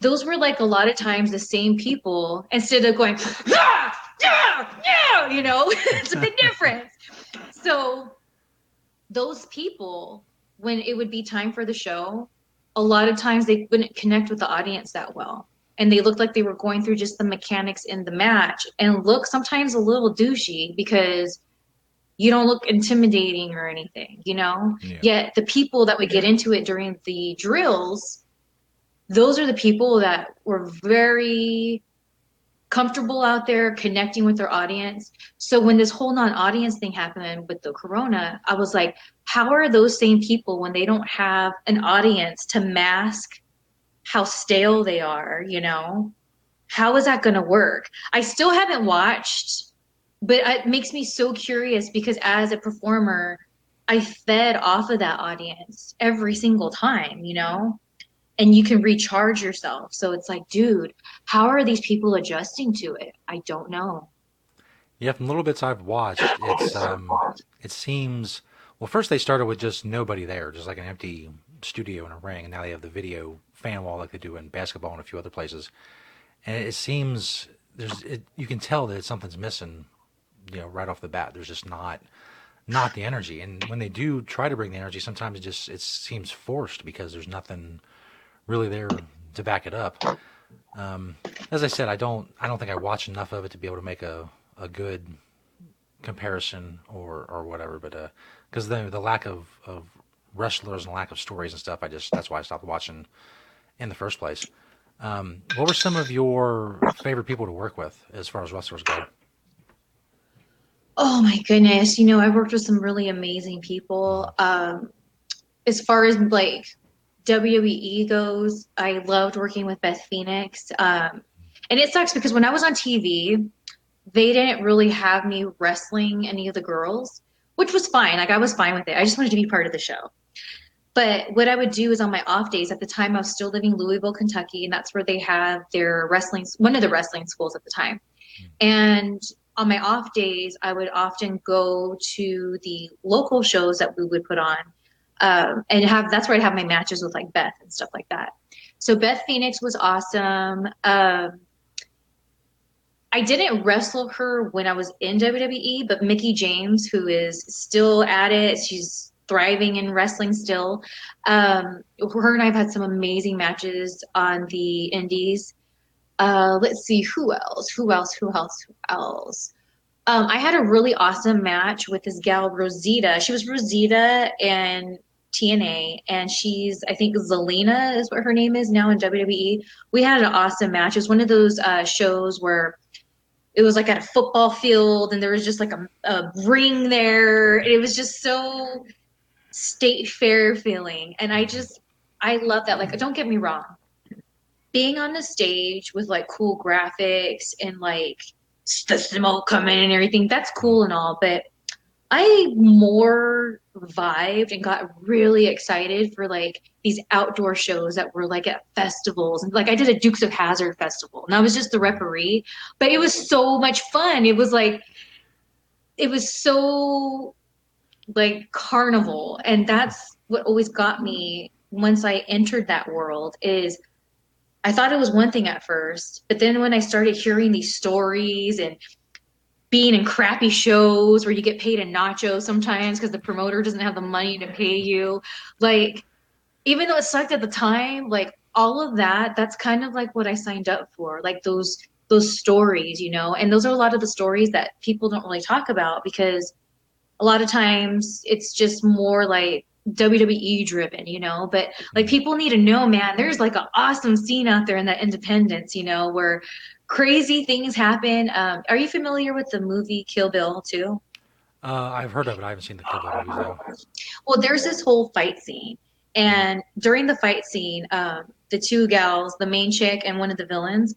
Speaker 17: those were like a lot of times the same people instead of going "Ah!" yeah, yeah, you know, it's a big difference. So those people, when it would be time for the show, a lot of times they wouldn't connect with the audience that well. And they looked like they were going through just the mechanics in the match and look sometimes a little douchey because you don't look intimidating or anything, you know?
Speaker 18: Yeah.
Speaker 17: Yet the people that would get into it during the drills, those are the people that were very comfortable out there connecting with their audience. So when this whole non-audience thing happened with the corona, I was like, how are those same people when they don't have an audience to mask how stale they are, you know? How is that going to work? I still haven't watched, but it makes me so curious because as a performer, I fed off of that audience every single time, you know? And you can recharge yourself. So it's like, dude, how are these people adjusting to it? I don't know.
Speaker 6: Yeah, from little bits I've watched, it's um, it seems well. First, they started with just nobody there, just like an empty studio and a ring, and now they have the video fan wall like they do in basketball and a few other places. And it seems there's it, you can tell that something's missing, you know, right off the bat. There's just not not the energy, and when they do try to bring the energy, sometimes it just it seems forced because there's nothing really there to back it up. Um, as I said, I don't I don't think I watch enough of it to be able to make a a good comparison or or whatever. But because the the lack of of wrestlers and lack of stories and stuff, I just that's why I stopped watching in the first place. Um, what were some of your favorite people to work with as far as wrestlers go?
Speaker 17: Oh my goodness. You know, I've worked with some really amazing people. Um, as far as like WWE goes, I loved working with Beth Phoenix. Um, and it sucks because when I was on TV, they didn't really have me wrestling any of the girls, which was fine. Like I was fine with it. I just wanted to be part of the show. But what I would do is on my off days, at the time I was still living in Louisville, Kentucky, and that's where they have their wrestling, one of the wrestling schools at the time. And on my off days, I would often go to the local shows that we would put on, um, and have that's where I'd have my matches with like Beth and stuff like that. So Beth Phoenix was awesome. Um, I didn't wrestle her when I was in WWE, but Mickie James, who is still at it, she's thriving in wrestling still. Um, her and I've had some amazing matches on the indies. Uh, let's see who else, who else, who else, who else. Um, I had a really awesome match with this gal Rosita. She was Rosita and TNA, and she's I think Zelina is what her name is now in WWE. We had an awesome match. It was one of those uh, shows where it was like at a football field, and there was just like a, a ring there. It was just so state fair feeling, and I just I love that. Like, don't get me wrong, being on the stage with like cool graphics and like the smoke coming and everything, that's cool and all, but I more vibed and got really excited for like these outdoor shows that were like at festivals. Like I did a Dukes of Hazzard festival and I was just the referee, but it was so much fun. It was like, it was so like carnival. And that's what always got me once I entered that world is I thought it was one thing at first, but then when I started hearing these stories and being in crappy shows where you get paid in nachos sometimes because the promoter doesn't have the money to pay you, like even though it sucked at the time, like all of that, that's kind of like what I signed up for, like those those stories, you know. And those are a lot of the stories that people don't really talk about because a lot of times it's just more like WWE driven, you know, but like people need to know, man, there's like an awesome scene out there in that independence, you know, where crazy things happen. Um, are you familiar with the movie Kill Bill too?
Speaker 6: Uh, I've heard of it. I haven't seen the Kill Bill movies though.
Speaker 17: Well, there's this whole fight scene, and during the fight scene, um, the two gals, the main chick and one of the villains,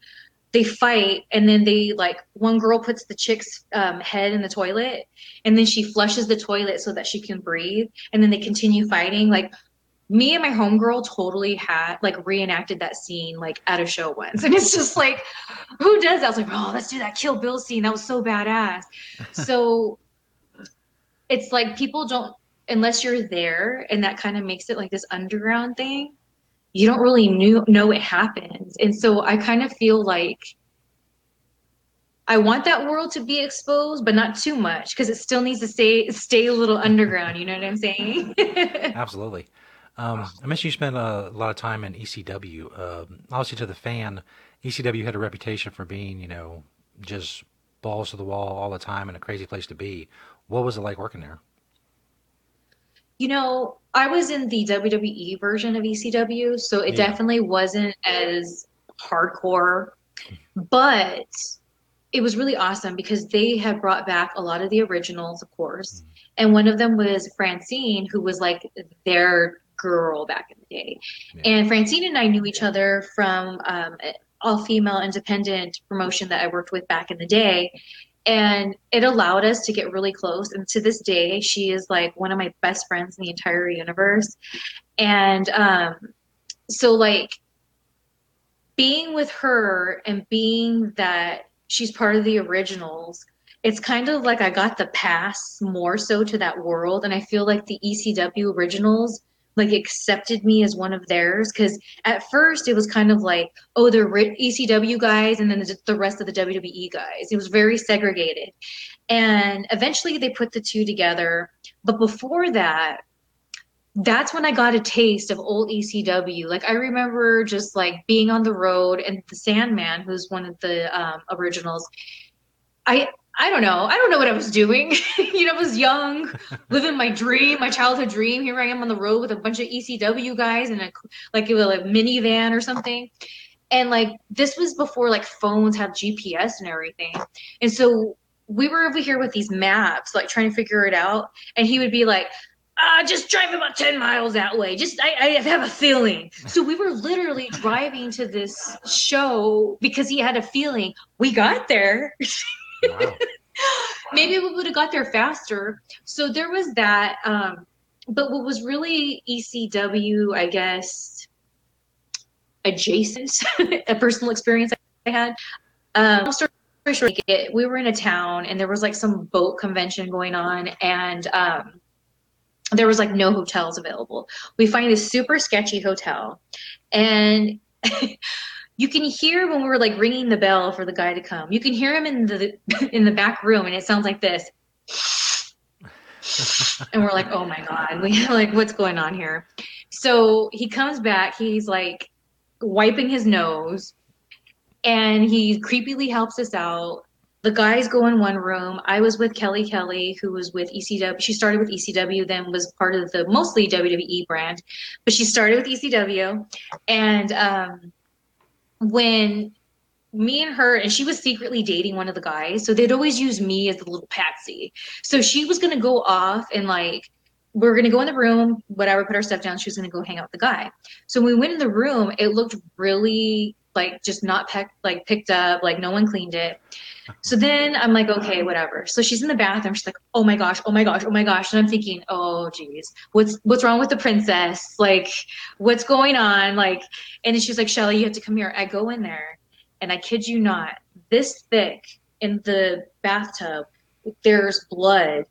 Speaker 17: they fight, and then they like one girl puts the chick's um, head in the toilet, and then she flushes the toilet so that she can breathe, and then they continue fighting. Like me and my homegirl totally had like reenacted that scene like at a show once, and it's just like, who does that? I was like, oh, let's do that Kill Bill scene. That was so badass. so it's like people don't unless you're there and that kind of makes it like this underground thing you don't really knew, know it happens and so i kind of feel like I want that world to be exposed, but not too much because it still needs to stay stay a little underground. You know what I'm saying?
Speaker 6: Absolutely. Um, I mentioned you spent a lot of time in ECW. Um obviously, to the fan, ECW had a reputation for being, you know, just balls to the wall all the time and a crazy place to be. What was it like working there?
Speaker 17: You know, I was in the WWE version of ECW, so it
Speaker 6: Yeah.
Speaker 17: definitely wasn't as hardcore, but it was really awesome because they had brought back a lot of the originals, of course. And one of them was Francine, who was like their girl back in the day. And Francine and I knew each other from um, all female independent promotion that I worked with back in the day. And it allowed us to get really close. And to this day, she is like one of my best friends in the entire universe. And um, so, like, being with her and being that she's part of the originals, it's kind of like I got the pass more so to that world. And I feel like the ECW originals like accepted me as one of theirs because at first it was kind of like oh the ECW guys and then the, the rest of the WWE guys it was very segregated and eventually they put the two together but before that that's when I got a taste of old ECW. Like I remember just like being on the road and the Sandman, who's one of the um, originals. I I don't know. I don't know what I was doing. you know, I was young, living my dream, my childhood dream. Here I am on the road with a bunch of ECW guys and a like like minivan or something. And like this was before like phones had GPS and everything. And so we were over here with these maps, like trying to figure it out. And he would be like, uh, just drive about 10 miles that way. Just, I, I have a feeling. So we were literally driving to this show because he had a feeling. We got there. Maybe we would have got there faster. So there was that. Um, but what was really ECW, I guess, adjacent, a personal experience I had. Um, we were in a town and there was like some boat convention going on, and um, there was like no hotels available. We find this super sketchy hotel, and you can hear when we were like ringing the bell for the guy to come. You can hear him in the in the back room, and it sounds like this. and we're like, oh my god, we like what's going on here? So he comes back. He's like wiping his nose, and he creepily helps us out. The guys go in one room. I was with Kelly Kelly, who was with ECW. She started with ECW, then was part of the mostly WWE brand, but she started with ECW. And um, when me and her, and she was secretly dating one of the guys, so they'd always use me as the little patsy. So she was gonna go off and like we are gonna go in the room, whatever, put our stuff down. She was gonna go hang out with the guy. So when we went in the room, it looked really like just not peck, like picked up, like no one cleaned it. So then I'm like, okay, whatever. So she's in the bathroom. She's like, oh my gosh, oh my gosh, oh my gosh. And I'm thinking, oh geez, what's what's wrong with the princess? Like, what's going on? Like, and she's like, Shelly, you have to come here. I go in there, and I kid you not, this thick in the bathtub, there's blood.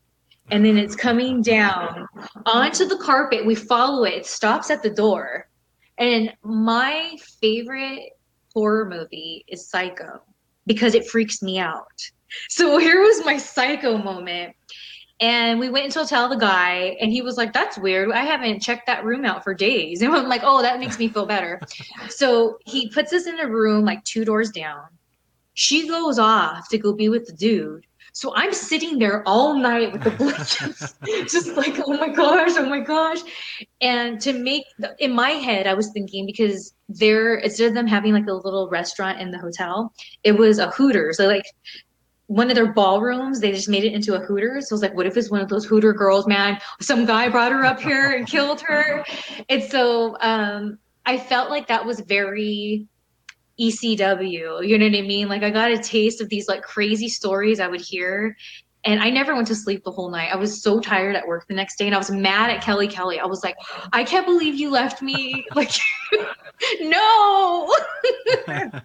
Speaker 17: And then it's coming down onto the carpet. We follow it. It stops at the door. And my favorite horror movie is Psycho because it freaks me out. So here was my psycho moment. And we went to tell the guy, and he was like, That's weird. I haven't checked that room out for days. And I'm like, Oh, that makes me feel better. so he puts us in a room like two doors down. She goes off to go be with the dude. So I'm sitting there all night with the blood just, just like, oh my gosh, oh my gosh. And to make, in my head, I was thinking because there, instead of them having like a little restaurant in the hotel, it was a Hooters. So like one of their ballrooms, they just made it into a Hooters. So I was like, what if it's one of those Hooter girls, man? Some guy brought her up here and killed her. And so um, I felt like that was very ECW. You know what I mean? Like I got a taste of these like crazy stories I would hear. And I never went to sleep the whole night. I was so tired at work the next day and I was mad at Kelly Kelly. I was like, I can't believe you left me. Like, no.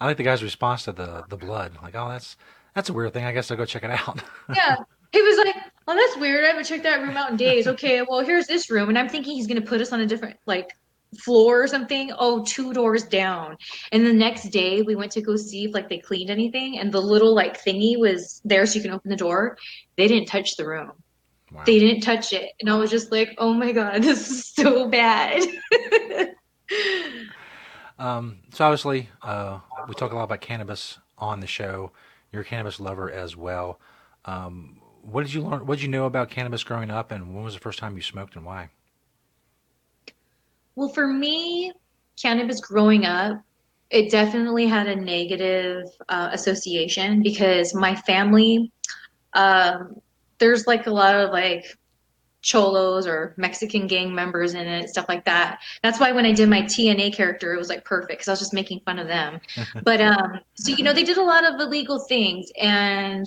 Speaker 6: I like the guy's response to the the blood. Like, oh, that's that's a weird thing. I guess I'll go check it out.
Speaker 17: yeah. He was like, oh, that's weird. I haven't checked that room out in days. Okay, well, here's this room. And I'm thinking he's going to put us on a different, like, floor or something. Oh, two doors down. And the next day we went to go see if like they cleaned anything and the little like thingy was there so you can open the door. They didn't touch the room. They didn't touch it. And I was just like, oh my God, this is so bad.
Speaker 6: Um, so obviously, uh, we talk a lot about cannabis on the show. You're a cannabis lover as well. Um, what did you learn? What did you know about cannabis growing up, and when was the first time you smoked, and why?
Speaker 17: Well, for me, cannabis growing up, it definitely had a negative uh, association because my family, um, there's like a lot of like cholos or Mexican gang members in it, stuff like that. That's why when I did my TNA character, it was like perfect because I was just making fun of them. but um, so you know, they did a lot of illegal things, and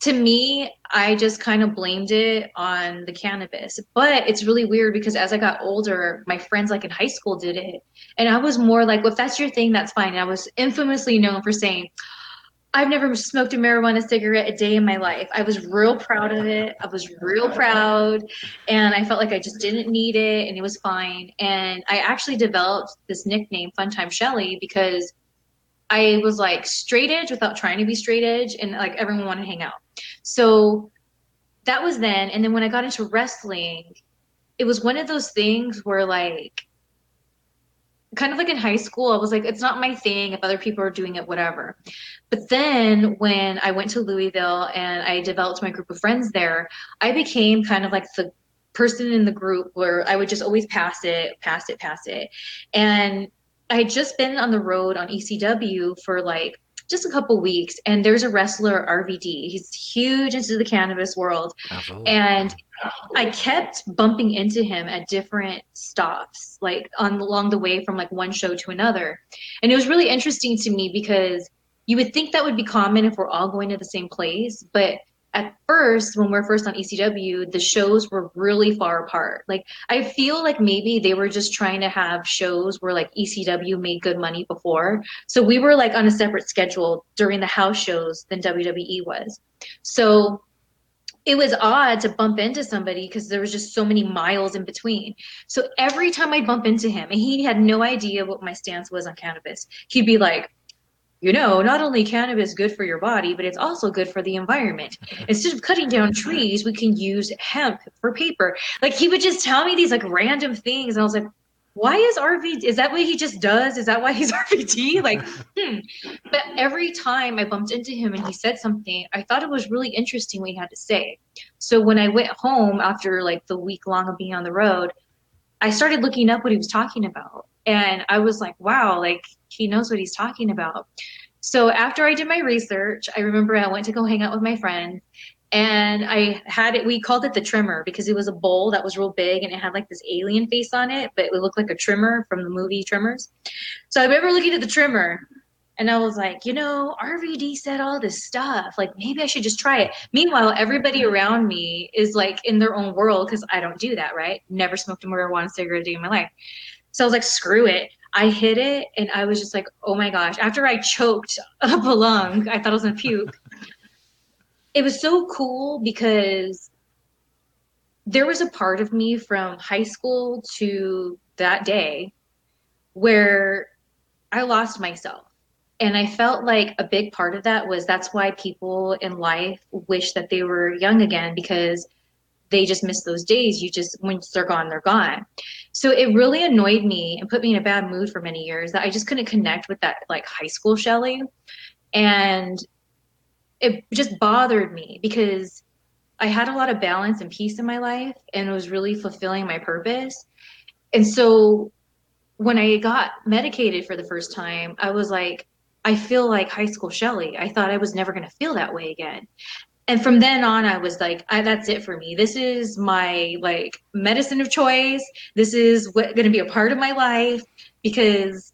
Speaker 17: to me, I just kind of blamed it on the cannabis. But it's really weird because as I got older, my friends like in high school did it, and I was more like, well, if that's your thing, that's fine. And I was infamously known for saying. I've never smoked a marijuana cigarette a day in my life. I was real proud of it. I was real proud. And I felt like I just didn't need it and it was fine. And I actually developed this nickname, Funtime Shelly, because I was like straight edge without trying to be straight edge and like everyone wanted to hang out. So that was then. And then when I got into wrestling, it was one of those things where like kind of like in high school, I was like, it's not my thing. If other people are doing it, whatever. But then when I went to Louisville and I developed my group of friends there, I became kind of like the person in the group where I would just always pass it, pass it, pass it. And I had just been on the road on ECW for like just a couple weeks and there's a wrestler RVD. He's huge into the cannabis world.
Speaker 6: Absolutely.
Speaker 17: And I kept bumping into him at different stops, like on along the way from like one show to another. And it was really interesting to me because you would think that would be common if we're all going to the same place, but at first when we're first on ECW, the shows were really far apart. Like I feel like maybe they were just trying to have shows where like ECW made good money before. So we were like on a separate schedule during the house shows than WWE was. So it was odd to bump into somebody because there was just so many miles in between. So every time I bump into him, and he had no idea what my stance was on cannabis, he'd be like, you know, not only cannabis good for your body, but it's also good for the environment. Instead of cutting down trees, we can use hemp for paper. Like he would just tell me these like random things, and I was like, why is RV? Is that what he just does? Is that why he's RVD? Like, hmm. But every time I bumped into him and he said something, I thought it was really interesting what he had to say. So when I went home after like the week long of being on the road, I started looking up what he was talking about. And I was like, wow, like he knows what he's talking about. So after I did my research, I remember I went to go hang out with my friend and I had it, we called it the trimmer because it was a bowl that was real big and it had like this alien face on it, but it looked like a trimmer from the movie Tremors. So I remember looking at the trimmer and I was like, you know, RVD said all this stuff. Like maybe I should just try it. Meanwhile, everybody around me is like in their own world because I don't do that, right? Never smoked a marijuana cigarette a day in my life. So I was like, screw it. I hit it and I was just like, oh my gosh. After I choked up a lung, I thought I was gonna puke. it was so cool because there was a part of me from high school to that day where I lost myself. And I felt like a big part of that was that's why people in life wish that they were young again because they just miss those days. You just, once they're gone, they're gone. So it really annoyed me and put me in a bad mood for many years that I just couldn't connect with that like high school Shelly. And it just bothered me because I had a lot of balance and peace in my life and it was really fulfilling my purpose. And so when I got medicated for the first time, I was like, I feel like high school Shelly. I thought I was never going to feel that way again and from then on i was like I, that's it for me. This is my like medicine of choice. This is what going to be a part of my life because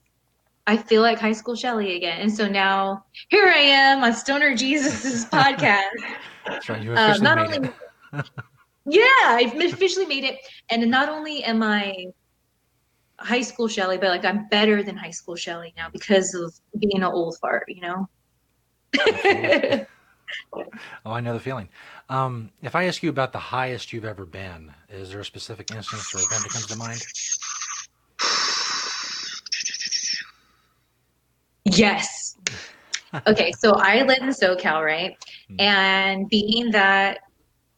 Speaker 17: i feel like high school shelly again. And so now here i am on stoner jesus's podcast.
Speaker 6: That's right. You
Speaker 17: uh, not only yeah i've officially made it. And not only am i high school shelly but like i'm better than high school shelly now because of being an old fart you know
Speaker 6: oh, I know the feeling. Um, if I ask you about the highest you've ever been, is there a specific instance or event that comes to mind?
Speaker 17: Yes. Okay, so I live in SoCal, right? Mm. And being that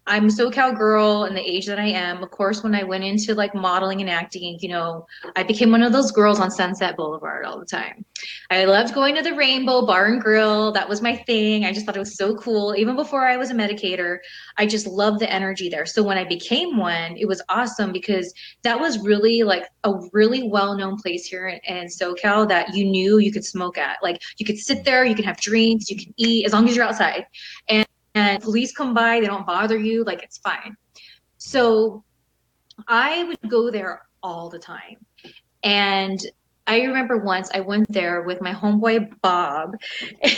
Speaker 17: I'm a SoCal girl and the age that I am, of course, when I went into like modeling and acting, you know, I became one of those girls on Sunset Boulevard all the time. I loved going to the Rainbow Bar and Grill. That was my thing. I just thought it was so cool. Even before I was a medicator, I just loved the energy there. So when I became one, it was awesome because that was really like a really well known place here in, in SoCal that you knew you could smoke at. Like you could sit there, you can have drinks, you can eat as long as you're outside. And and police come by, they don't bother you, like it's fine. So I would go there all the time. And I remember once I went there with my homeboy Bob,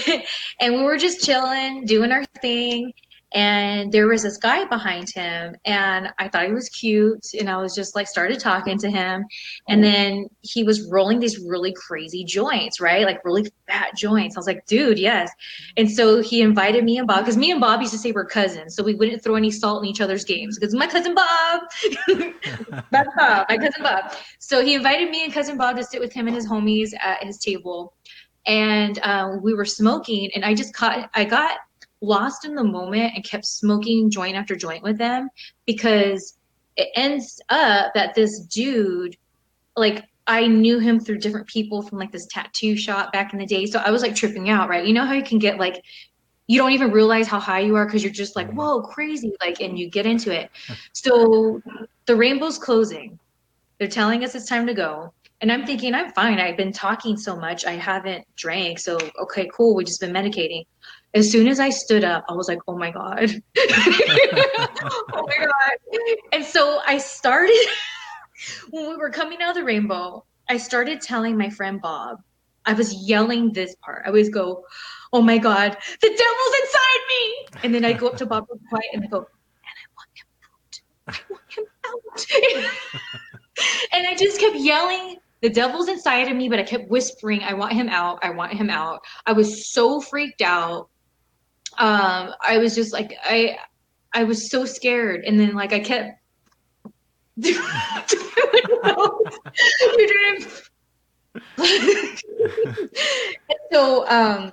Speaker 17: and we were just chilling, doing our thing. And there was this guy behind him, and I thought he was cute. And I was just like, started talking to him. And then he was rolling these really crazy joints, right? Like really fat joints. I was like, dude, yes. And so he invited me and Bob, because me and Bob used to say we're cousins. So we wouldn't throw any salt in each other's games because my cousin Bob, that's Bob, my cousin Bob. So he invited me and cousin Bob to sit with him and his homies at his table. And um, we were smoking, and I just caught, I got lost in the moment and kept smoking joint after joint with them because it ends up that this dude, like, I knew him through different people from like this tattoo shop back in the day. So I was like tripping out, right? You know how you can get like, you don't even realize how high you are because you're just like, mm-hmm. whoa, crazy. Like, and you get into it. So the rainbow's closing. They're telling us it's time to go. And I'm thinking, I'm fine. I've been talking so much. I haven't drank. So, okay, cool. We've just been medicating. As soon as I stood up, I was like, oh my God. oh my God. And so I started, when we were coming out of the rainbow, I started telling my friend Bob, I was yelling this part. I always go, oh my God, the devil's inside me. And then I go up to Bob real quiet and I go, and I want him out. I want him out. and I just kept yelling the devil's inside of me, but I kept whispering, I want him out. I want him out. I was so freaked out. Um, I was just like, I, I was so scared. And then like, I kept so, um,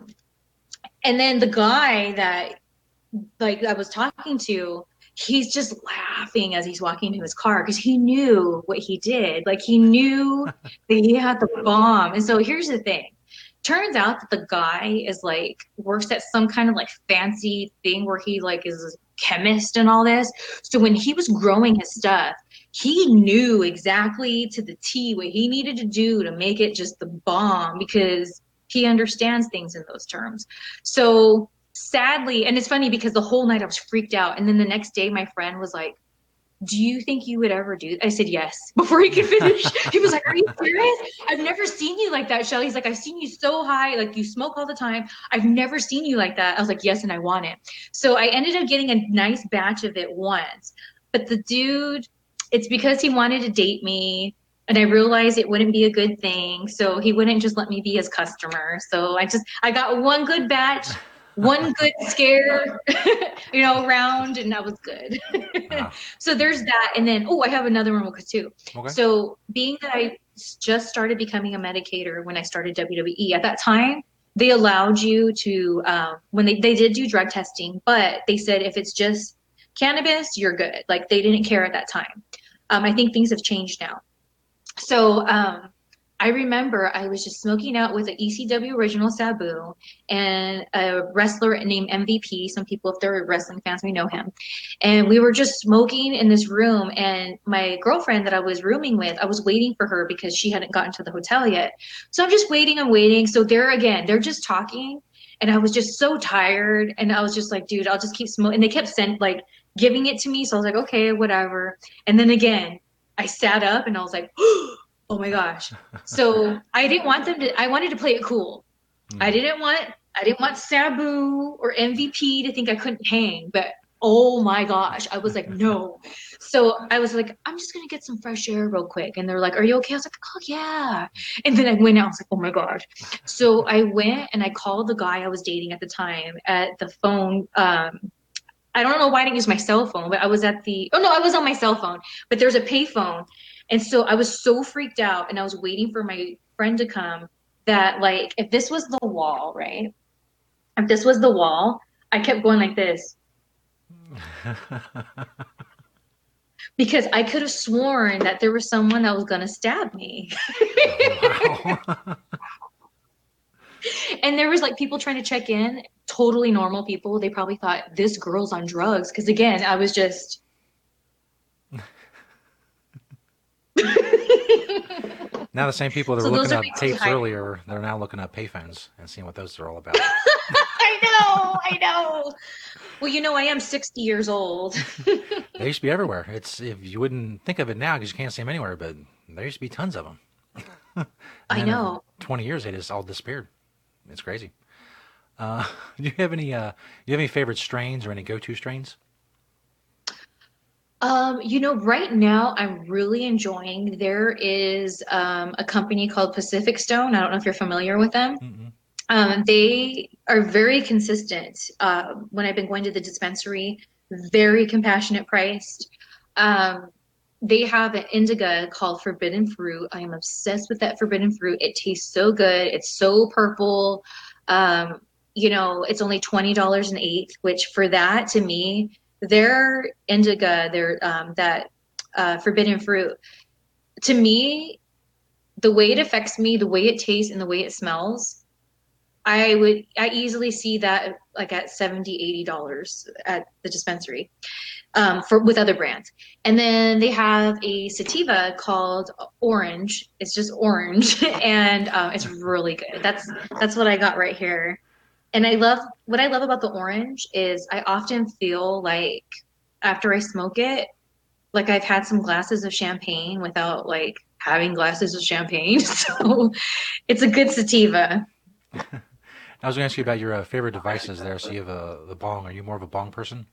Speaker 17: and then the guy that like I was talking to, he's just laughing as he's walking to his car because he knew what he did. Like he knew that he had the bomb. And so here's the thing. Turns out that the guy is like works at some kind of like fancy thing where he like is a chemist and all this. So when he was growing his stuff, he knew exactly to the T what he needed to do to make it just the bomb because he understands things in those terms. So sadly, and it's funny because the whole night I was freaked out. And then the next day, my friend was like, Do you think you would ever do? I said yes before he could finish. he was like, Are you serious? I've never seen you like that, Shelly. He's like, I've seen you so high, like you smoke all the time. I've never seen you like that. I was like, Yes, and I want it. So I ended up getting a nice batch of it once. But the dude, it's because he wanted to date me and I realized it wouldn't be a good thing. So he wouldn't just let me be his customer. So I just I got one good batch, one good scare, you know, round, and that was good. so there's that. And then oh, I have another one too.
Speaker 6: Okay.
Speaker 17: So being that I just started becoming a medicator when I started WWE at that time. They allowed you to um, when they, they did do drug testing, but they said if it's just cannabis, you're good. Like they didn't care at that time. Um, I think things have changed now. So um, I remember I was just smoking out with an ECW original Sabu and a wrestler named MVP. Some people, if they're wrestling fans, may know him. And we were just smoking in this room. And my girlfriend that I was rooming with, I was waiting for her because she hadn't gotten to the hotel yet. So I'm just waiting and waiting. So there again, they're just talking. And I was just so tired. And I was just like, dude, I'll just keep smoking. And they kept sending, like, giving it to me. So I was like, okay, whatever. And then again, I sat up and I was like, oh, oh my gosh. So I didn't want them to, I wanted to play it cool. I didn't want, I didn't want Sabu or MVP to think I couldn't hang, but oh my gosh, I was like, no. So I was like, I'm just gonna get some fresh air real quick. And they're like, Are you okay? I was like, Oh yeah. And then I went out, I was like, Oh my God. So I went and I called the guy I was dating at the time at the phone. Um, I don't know why I didn't use my cell phone, but I was at the oh no, I was on my cell phone, but there's a payphone. And so I was so freaked out and I was waiting for my friend to come that like if this was the wall, right? If this was the wall, I kept going like this because I could have sworn that there was someone that was gonna stab me. and there was like people trying to check in, totally normal people. They probably thought this girl's on drugs because again, I was just
Speaker 6: Now the same people that
Speaker 17: So
Speaker 6: were looking up tapes
Speaker 17: high-
Speaker 6: earlier, they're now looking up payphones and seeing what those are all about.
Speaker 17: I know, I know. Well, you know, I am 60 years old.
Speaker 6: they used to be everywhere. It's if you wouldn't think of it now because you can't see them anywhere, but there used to be tons of them.
Speaker 17: I know.
Speaker 6: Twenty years, they just all disappeared. It's crazy. Uh, do you have any? Uh, do you have any favorite strains or any go-to strains?
Speaker 17: Um, you know, right now I'm really enjoying. There is um, a company called Pacific Stone. I don't know if you're familiar with them. Um, they are very consistent. Uh, when I've been going to the dispensary, very compassionate priced. Um, they have an indica called Forbidden Fruit. I am obsessed with that Forbidden Fruit. It tastes so good. It's so purple. Um, you know, it's only twenty dollars an eighth, which for that to me, their indica, their um, that uh, Forbidden Fruit, to me, the way it affects me, the way it tastes, and the way it smells, I would I easily see that like at 70 80 dollars at the dispensary um, for with other brands. And then they have a sativa called Orange. It's just orange, and um, it's really good. That's that's what I got right here. And I love what I love about the orange is I often feel like after I smoke it, like I've had some glasses of champagne without like having glasses of champagne. So it's a good sativa.
Speaker 6: I was going to ask you about your uh, favorite devices there. So you have a the bong. Are you more of a bong person?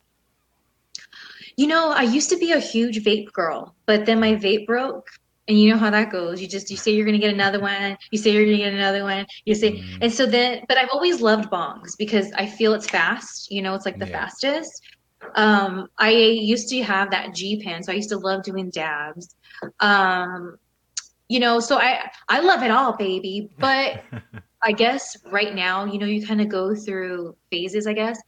Speaker 17: You know, I used to be a huge vape girl, but then my vape broke. And you know how that goes. You just you say you're gonna get another one, you say you're gonna get another one, you say and so then but I've always loved bongs because I feel it's fast, you know, it's like the fastest. Um I used to have that G pen, so I used to love doing dabs. Um you know, so I I love it all, baby. But I guess right now, you know, you kind of go through phases, I guess.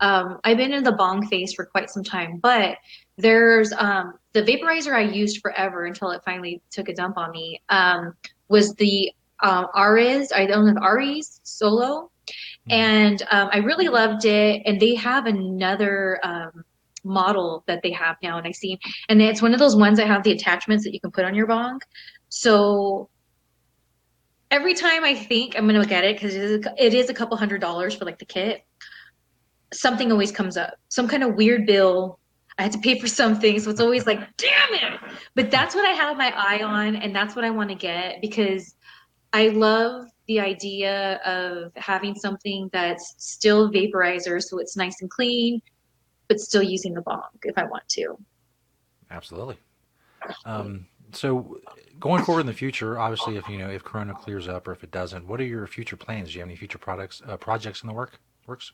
Speaker 17: Um, I've been in the bong phase for quite some time, but there's um, the vaporizer I used forever until it finally took a dump on me um, was the um, Ares, I don't know, Arizer Solo. And um, I really loved it. And they have another um, model that they have now, and I see, and it's one of those ones that have the attachments that you can put on your bong. So every time I think I'm gonna get it because it it is a couple hundred dollars for like the kit, something always comes up. Some kind of weird bill. I had to pay for something, so it's always like, damn it. But that's what I have my eye on, and that's what I want to get because I love the idea of having something that's still vaporizer, so it's nice and clean, but still using the bong if I want to.
Speaker 6: Absolutely. Um, so going forward in the future, obviously, if you know if Corona clears up or if it doesn't, what are your future plans? Do you have any future products uh, projects in the work works?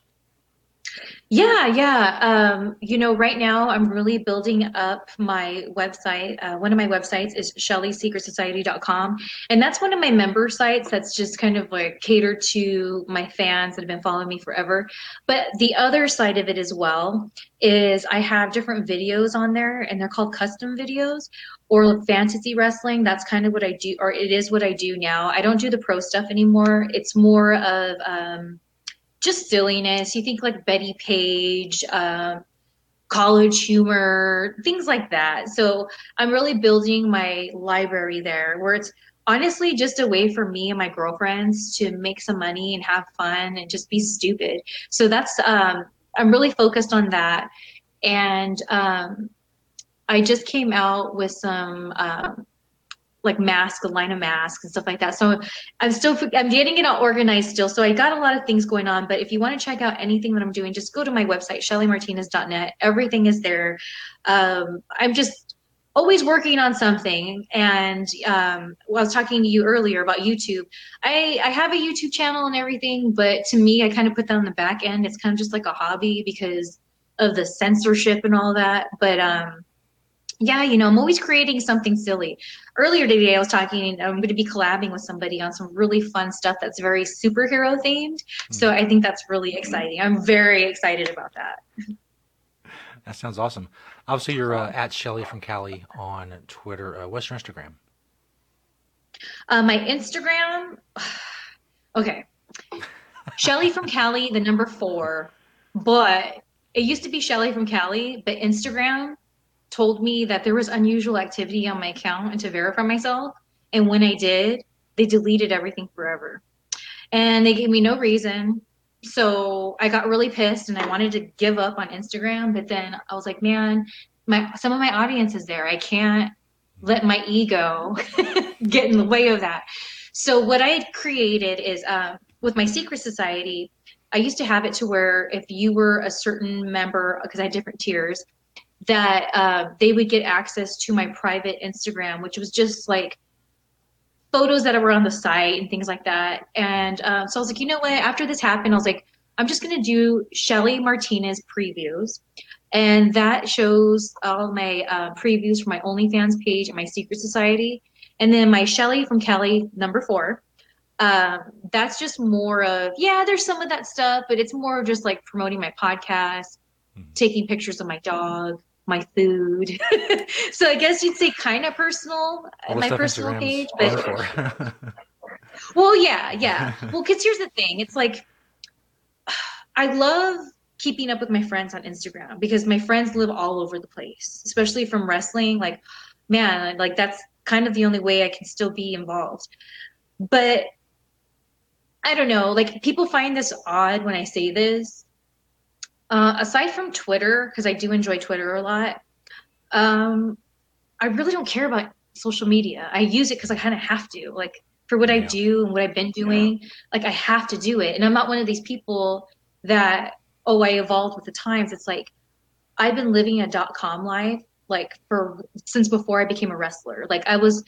Speaker 17: Yeah, yeah. Um, you know, right now I'm really building up my website. Uh, one of my websites is ShellySecretSociety.com. And that's one of my member sites that's just kind of like catered to my fans that have been following me forever. But the other side of it as well is I have different videos on there and they're called custom videos or fantasy wrestling. That's kind of what I do, or it is what I do now. I don't do the pro stuff anymore. It's more of, um, just silliness. You think like Bettie Page, um, college humor, things like that. So I'm really building my library there where it's honestly just a way for me and my girlfriends to make some money and have fun and just be stupid. So that's, um, I'm really focused on that. And um, I just came out with some um, like mask, a line of masks and stuff like that. So I'm still I'm getting it all organized still. So I got a lot of things going on. But if you want to check out anything that I'm doing, just go to my website, shellymartinez.net. Everything is there. Um, I'm just always working on something. And um, I was talking to you earlier about YouTube. I, I have a YouTube channel and everything, but to me, I kind of put that on the back end. It's kind of just like a hobby because of the censorship and all that. But um, yeah, you know, I'm always creating something silly. Earlier today, I was talking, I'm going to be collabing with somebody on some really fun stuff that's very superhero themed. So I think that's really exciting. I'm very excited about that.
Speaker 6: That sounds awesome. Obviously, you're uh, at Shelly from Cali on Twitter. Uh, what's your Instagram?
Speaker 17: Uh, my Instagram, okay, Shelly from Cali, the number four, but it used to be Shelly from Cali, but Instagram told me that there was unusual activity on my account and to verify myself. And when I did, they deleted everything forever. And they gave me no reason. So I got really pissed and I wanted to give up on Instagram, but then I was like, man, my some of my audience is there. I can't let my ego get in the way of that. So what I had created is uh, with my secret society, I used to have it to where if you were a certain member, because I had different tiers, that uh, they would get access to my private Instagram, which was just like photos that were on the site and things like that. And um, so I was like, you know what? After this happened, I was like, I'm just gonna do Shelly Martinez previews, and that shows all my uh, previews for my OnlyFans page and my Secret Society, and then my Shelly from Cali number four. Um, that's just more of yeah, there's some of that stuff, but it's more of just like promoting my podcast, taking pictures of my dog, my food. so I guess you'd say kind of personal,
Speaker 6: uh, All
Speaker 17: my personal page, but well, yeah, yeah. Well, because here's the thing: it's like I love keeping up with my friends on Instagram because my friends live all over the place, especially from wrestling. Like, man, like that's kind of the only way I can still be involved. But I don't know. Like, people find this odd when I say this. Uh, aside from Twitter, because I do enjoy Twitter a lot, um, I really don't care about social media. I use it because I kind of have to. Like for what I do and what I've been doing, like I have to do it. And I'm not one of these people that oh I evolved with the times. It's like I've been living a dot com life like for since before I became a wrestler. Like I was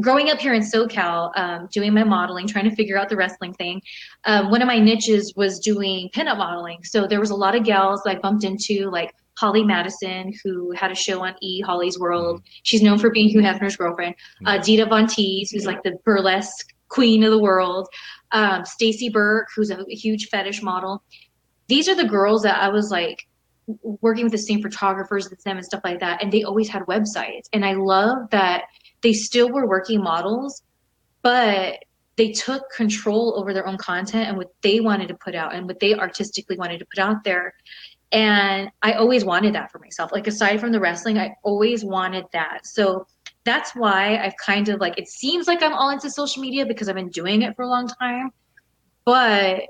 Speaker 17: growing up here in SoCal, um, doing my modeling, trying to figure out the wrestling thing. Um, one of my niches was doing pinup modeling. So there was a lot of gals that I bumped into, like Holly Madison, who had a show on E, Holly's World. She's known for being Hugh Hefner's girlfriend. Uh, Dita Von Teese, who's like the burlesque queen of the world. Um, Stacy Burke, who's a huge fetish model. These are the girls that I was like working with the same photographers as them and stuff like that. And they always had websites. And I love that they still were working models, but they took control over their own content and what they wanted to put out and what they artistically wanted to put out there. And I always wanted that for myself. Like aside from the wrestling, I always wanted that. So that's why I've kind of like it seems like I'm all into social media because I've been doing it for a long time. But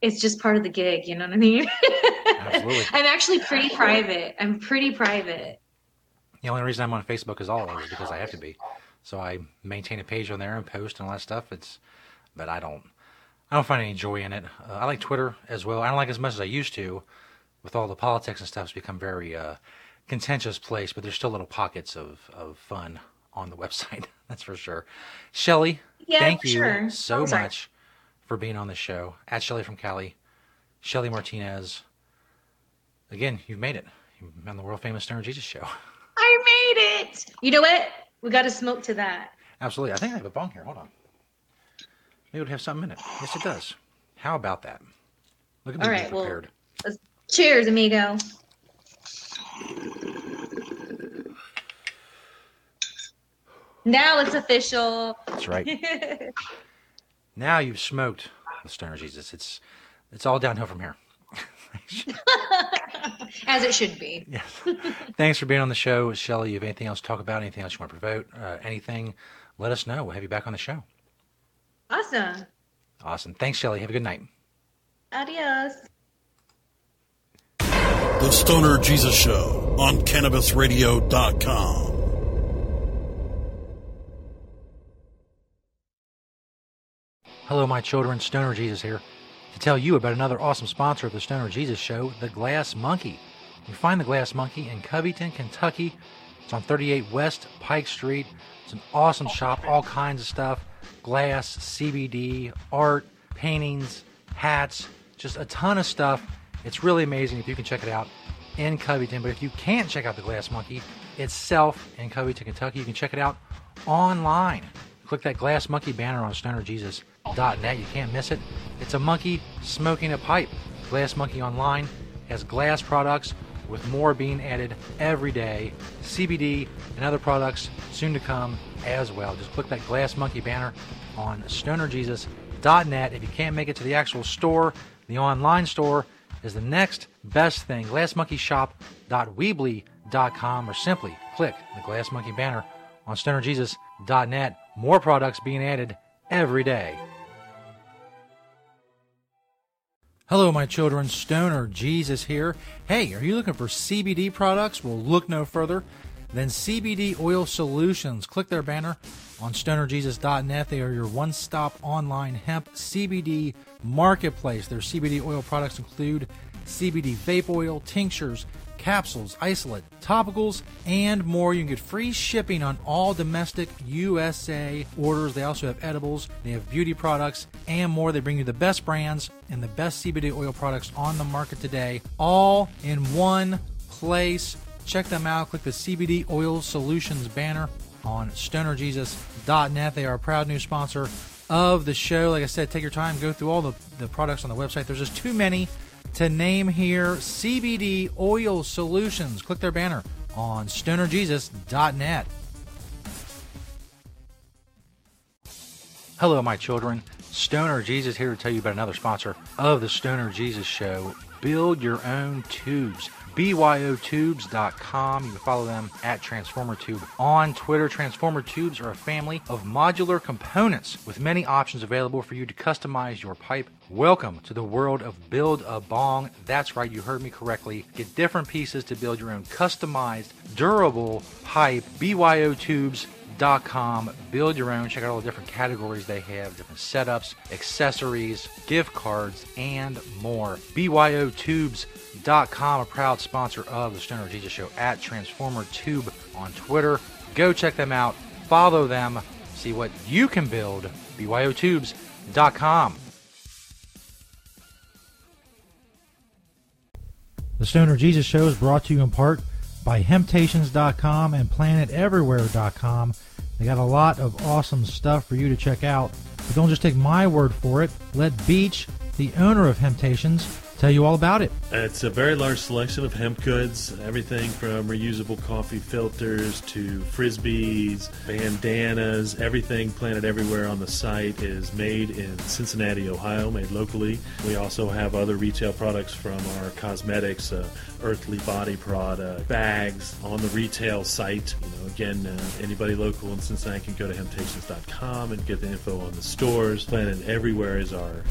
Speaker 17: it's just part of the gig, you know what I mean?
Speaker 6: Absolutely.
Speaker 17: I'm actually pretty private. I'm pretty private.
Speaker 6: The only reason I'm on Facebook is all is because I have to be. So I maintain a page on there and post and all that stuff. It's, but I don't, I don't find any joy in it. Uh, I like Twitter as well. I don't like it as much as I used to. With all the politics and stuff, it's become very uh, contentious place. But there's still little pockets of of fun on the website. That's for sure. Shelly,
Speaker 17: Yeah,
Speaker 6: thank you
Speaker 17: sure.
Speaker 6: so much for being on the show. At Shelly from Cali, Shelly Martinez. Again, you've made it. You've been on the world famous Stoner Jesus show.
Speaker 17: I made it. You know what? We got to smoke to that.
Speaker 6: Absolutely. I think I have a bong here. Hold on. Maybe it would have something in it. Yes, it does. How about that? Look at me
Speaker 17: All
Speaker 6: being.
Speaker 17: Well,
Speaker 6: prepared.
Speaker 17: cheers, amigo. Now it's official.
Speaker 6: That's right. Now you've smoked the Stoner Jesus. It's it's all downhill from here.
Speaker 17: As it should be.
Speaker 6: Yes. Thanks for being on the show, Shelly. You have anything else to talk about? Anything else you want to promote? Uh, anything? Let us know. We'll have you back on the show.
Speaker 17: Awesome.
Speaker 6: Awesome. Thanks, Shelly. Have a good night.
Speaker 17: Adios.
Speaker 1: The Stoner Jesus Show on CannabisRadio.com.
Speaker 6: Hello, my children. Stoner Jesus here to tell you about another awesome sponsor of the Stoner Jesus Show, the Glass Monkey. You find the Glass Monkey in Covington, Kentucky. It's on 38 West Pike Street. It's an awesome shop, all kinds of stuff glass, CBD, art, paintings, hats, just a ton of stuff. It's really amazing if you can check it out. in Covington. But if you can't check out the Glass Monkey itself in Covington, Kentucky, you can check it out online. Click that Glass Monkey banner on stonerjesus.net. You can't miss it. It's a monkey smoking a pipe. Glass Monkey Online has glass products with more being added every day. CBD and other products soon to come as well. Just click that Glass Monkey banner on stonerjesus.net. If you can't make it to the actual store, the online store is the next best thing. Glassmonkeyshop.weebly.com or simply click the Glass Monkey banner on stonerjesus.net. More products being added every day. Hello, my children. Stoner Jesus here. Hey, are you looking for CBD products? Well, look no further than CBD Oil Solutions. Click their banner on stonerjesus.net. They are your one stop online hemp CBD marketplace. Their CBD oil products include CBD vape oil, tinctures, capsules, isolate, topicals, and more. You can get free shipping on all domestic USA orders. They also have edibles, they have beauty products, and more. They bring you the best brands and the best CBD oil products on the market today, all in one place. Check them out. Click the CBD Oil Solutions banner on stonerjesus.net. They are a proud new sponsor of the show. Like I said, take your time, go through all the, the products on the website. There's just too many to name here. CBD Oil Solutions. Click their banner on stonerjesus.net. Hello, my children. Stoner Jesus here to tell you about another sponsor of the Stoner Jesus Show. Build your own tubes. BYOTubes.com. You can follow them at TransformerTube on Twitter. Transformer Tubes are a family of modular components with many options available for you to customize your pipe. Welcome to the world of Build a Bong. That's right, you heard me correctly. Get different pieces to build your own customized, durable pipe. BYOTubes.com com. Build your own. Check out all the different categories they have, different setups, accessories, gift cards, and more. BYOTubes.com, a proud sponsor of the Stoner Jesus Show at Transformer Tube on Twitter. Go check them out. Follow them. See what you can build. BYOTubes.com. The Stoner Jesus Show is brought to you in part by Hemptations.com and PlanetEverywhere.com. They got a lot of awesome stuff for you to check out. But don't just take my word for it. Let Beach, the owner of Hemptations, tell you all about it.
Speaker 18: It's a very large selection of hemp goods, everything from reusable coffee filters to frisbees, bandanas, everything planted everywhere on the site is made in Cincinnati, Ohio, made locally. We also have other retail products from our cosmetics, uh, earthly body product, bags on the retail site. You know, again, uh, anybody local in Cincinnati can go to hemptations.com and get the info on the stores. Planet Everywhere is our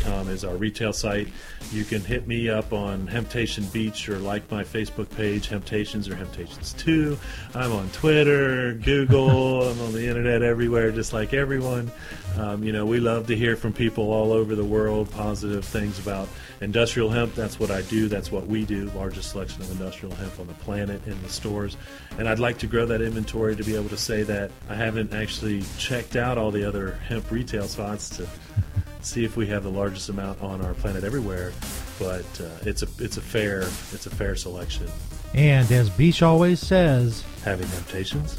Speaker 18: .com is our retail site. You can hit me up on Hemptation Beach or like my Facebook page, Hemptations or Hemptations 2. I'm on Twitter, Google, I'm on the internet everywhere, just like everyone. Um, you know, we love to hear from people all over the world, positive things about industrial hemp. That's what I do, that's what we do. Largest selection of industrial hemp on the planet in the stores. And I'd like to grow that inventory to be able to say that I haven't actually checked out all the other hemp retail spots to see if we have the largest amount on our planet everywhere. But uh, it's a it's a fair it's a fair selection.
Speaker 6: And as Beach always says,
Speaker 18: having Hemptations.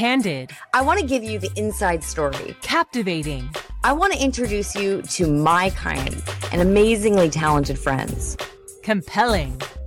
Speaker 19: Candid.
Speaker 20: I want to give you the inside story.
Speaker 19: Captivating.
Speaker 20: I want to introduce you to my kind and amazingly talented friends.
Speaker 19: Compelling.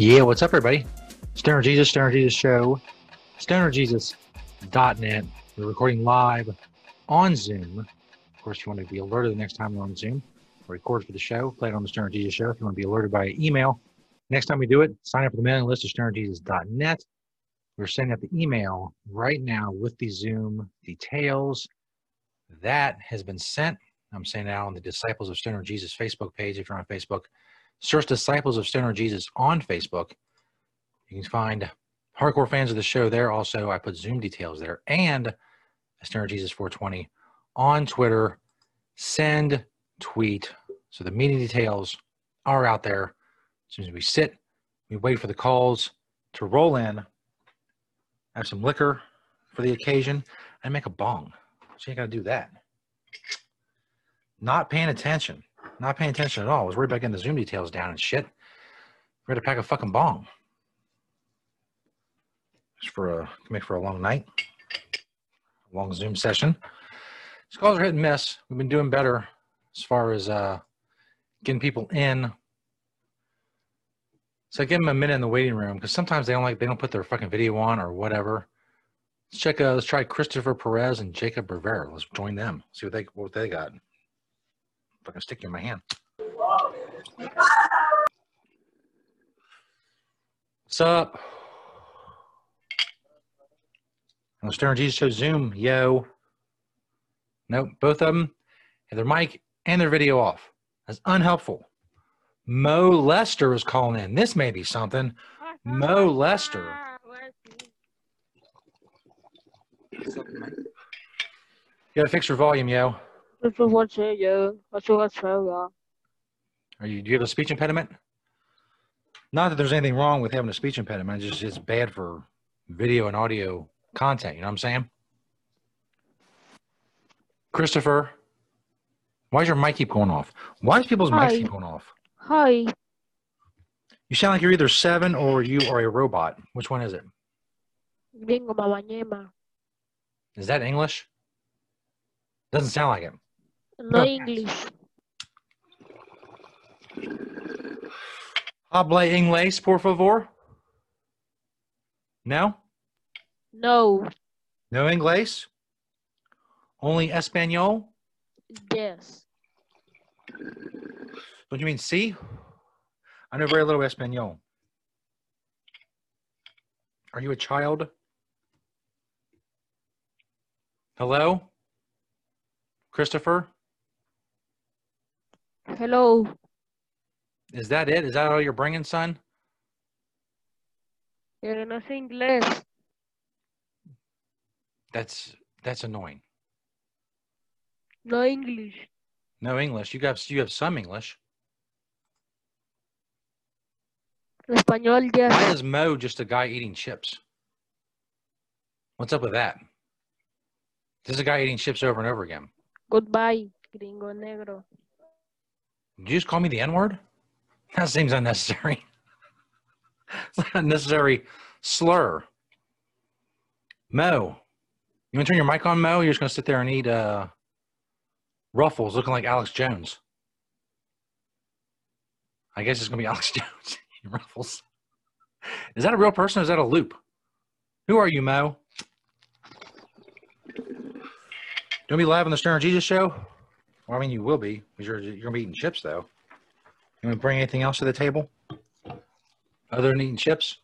Speaker 6: Yeah, what's up, everybody? Stoner Jesus, Stoner Jesus Show, stonerjesus.net. We're recording live on Zoom. Of course, you want to be alerted the next time we're on Zoom. Record for the show, play it on the Stoner Jesus Show. If you want to be alerted by email, next time we do it, sign up for the mailing list of stonerjesus.net. We're sending out the email right now with the Zoom details. That has been sent. I'm sending out on the Disciples of Stoner Jesus Facebook page if you're on Facebook. Search Disciples of Stoner Jesus on Facebook. You can find hardcore fans of the show there. Also, I put Zoom details there and Stoner Jesus 420 on Twitter. Send, tweet. So the meeting details are out there. As soon as we sit, we wait for the calls to roll in. Have some liquor for the occasion and make a bong. So you got to do that. Not paying attention. Not paying attention at all. I was worried about getting the Zoom details down and shit. Ready to pack a fucking bong. Just for a make for a long night. Long Zoom session. These calls are hit and miss. We've been doing better as far as uh, getting people in. So I give them a minute in the waiting room because sometimes they don't like they don't put their fucking video on or whatever. Let's check. Uh, let's try Christopher Perez and Jacob Rivera. Let's join them. See what they what they got. Fucking stick you in my hand. What's up? On Stoner Jesus Show Zoom, yo. Nope, both of them have their mic and their video off. That's unhelpful. Mo Lester is calling in. This may be something. Mo Lester. You gotta fix your volume, yo. Are you? Do you have a speech impediment? Not that there's anything wrong with having a speech impediment. It's just it's bad for video and audio content. You know what I'm saying? Christopher, why does your mic keep going off? Why does people's
Speaker 21: Hi.
Speaker 6: mics keep going off?
Speaker 21: Hi,
Speaker 6: You sound like you're either seven or you are a robot. Which one is it? Is that English? Doesn't sound like it.
Speaker 21: No English.
Speaker 6: Habla inglés, por favor. No?
Speaker 21: No.
Speaker 6: No inglés? Only Espanol?
Speaker 21: Yes.
Speaker 6: Don't you mean see? I know very little Espanol. Are you a child? Hello? Christopher?
Speaker 21: Hello.
Speaker 6: Is that it? Is that all you're bringing, son?
Speaker 21: Pero no sé inglés.
Speaker 6: That's that's annoying.
Speaker 21: No English.
Speaker 6: No English. You got you have some English.
Speaker 21: Español, yes.
Speaker 6: Why is Mo just a guy eating chips? What's up with that? This is a guy eating chips over and over again.
Speaker 21: Goodbye, gringo negro.
Speaker 6: Did you just call me the N word? That seems unnecessary. it's not a necessary slur. Mo, you want to turn your mic on, Mo? You're just going to sit there and eat uh, ruffles looking like Alex Jones. I guess it's going to be Alex Jones. ruffles. Is that a real person or is that a loop? Who are you, Mo? Don't be live on the Stoner Jesus show? Well, I mean, you will be because you're, you're going to be eating chips, though. You want to bring anything else to the table other than eating chips?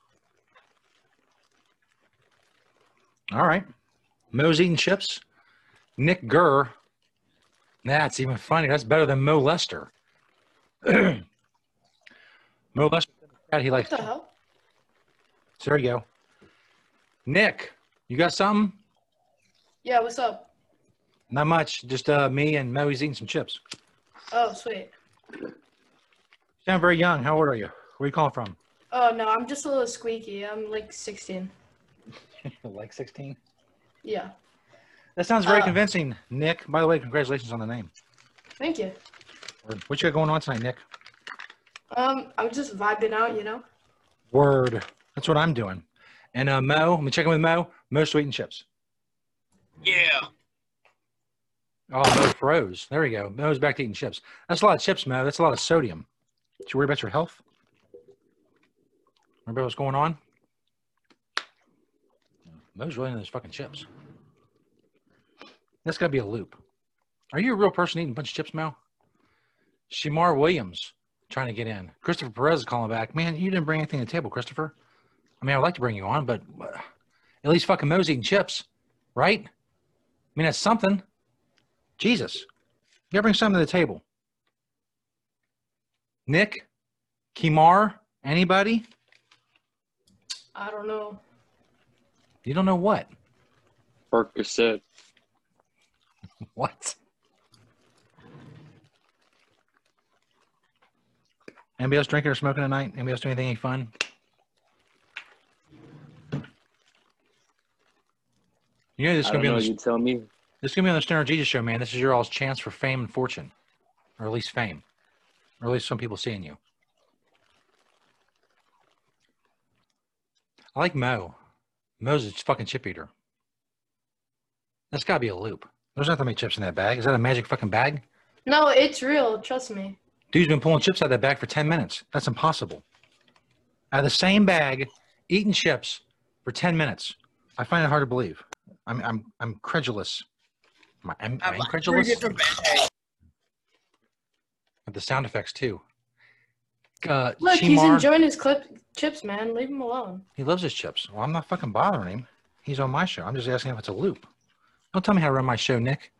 Speaker 6: All right. Mo's eating chips. Nick Gurr. That's even funny. That's better than Mo Lester. Mo Lester, he likes.
Speaker 22: What the hell?
Speaker 6: So there you go. Nick, you got something?
Speaker 22: Yeah, what's up?
Speaker 6: Not much. Just uh, me and Mo. He's eating some chips.
Speaker 22: Oh, sweet.
Speaker 6: You sound very young. How old are you? Where are you calling from?
Speaker 22: Oh, no, I'm just a little squeaky. I'm like 16.
Speaker 6: like 16?
Speaker 22: Yeah.
Speaker 6: That sounds very
Speaker 22: Uh,
Speaker 6: convincing, Nick. By the way, congratulations on the name.
Speaker 22: Thank you.
Speaker 6: What you got going on tonight, Nick?
Speaker 22: Um, I'm just vibing out, you know?
Speaker 6: Word. That's what I'm doing. And uh, Mo, I'm checking with Mo. Mo sweet and chips.
Speaker 22: Yeah.
Speaker 6: Oh, Mo froze. There we go. Mo's back to eating chips. That's a lot of chips, Mo. That's a lot of sodium. Did you worry about your health? Remember what's going on? Mo's really into those fucking chips. That's got to be a loop. Are you a real person eating a bunch of chips, Mo? Shamar Williams trying to get in. Christopher Perez is calling back. Man, you didn't bring anything to the table, Christopher. I mean, I'd like to bring you on, but uh, at least fucking Mo's eating chips, right? I mean, that's something. Jesus. You gotta bring something to the table. Nick? Kimar? Anybody?
Speaker 22: I don't know.
Speaker 6: You don't know what?
Speaker 23: Percocet.
Speaker 6: What? Anybody else drinking or smoking tonight? Anybody else doing anything any fun? You know this is
Speaker 23: I
Speaker 6: gonna
Speaker 23: don't
Speaker 6: be
Speaker 23: know.
Speaker 6: on the,
Speaker 23: You tell me.
Speaker 6: This is gonna be on the Stoner Jesus show, man. This is your all's chance for fame and fortune, or at least fame, or at least some people seeing you. I like Mo. Mo's a fucking chip eater. That's gotta be a loop. There's not that many chips in that bag. Is that a magic fucking bag?
Speaker 22: No, it's real. Trust me.
Speaker 6: Dude's been pulling chips out of that bag for 10 minutes. That's impossible. Out of the same bag, eating chips for 10 minutes. I find it hard to believe. I'm I'm I'm credulous. Am I, am, am I incredulous? With the sound effects too. Uh,
Speaker 22: Look, he's enjoying his clip chips, man. Leave him alone.
Speaker 6: He loves his chips. Well, I'm not fucking bothering him. He's on my show. I'm just asking if it's a loop. Don't tell me how to run my show, Nick.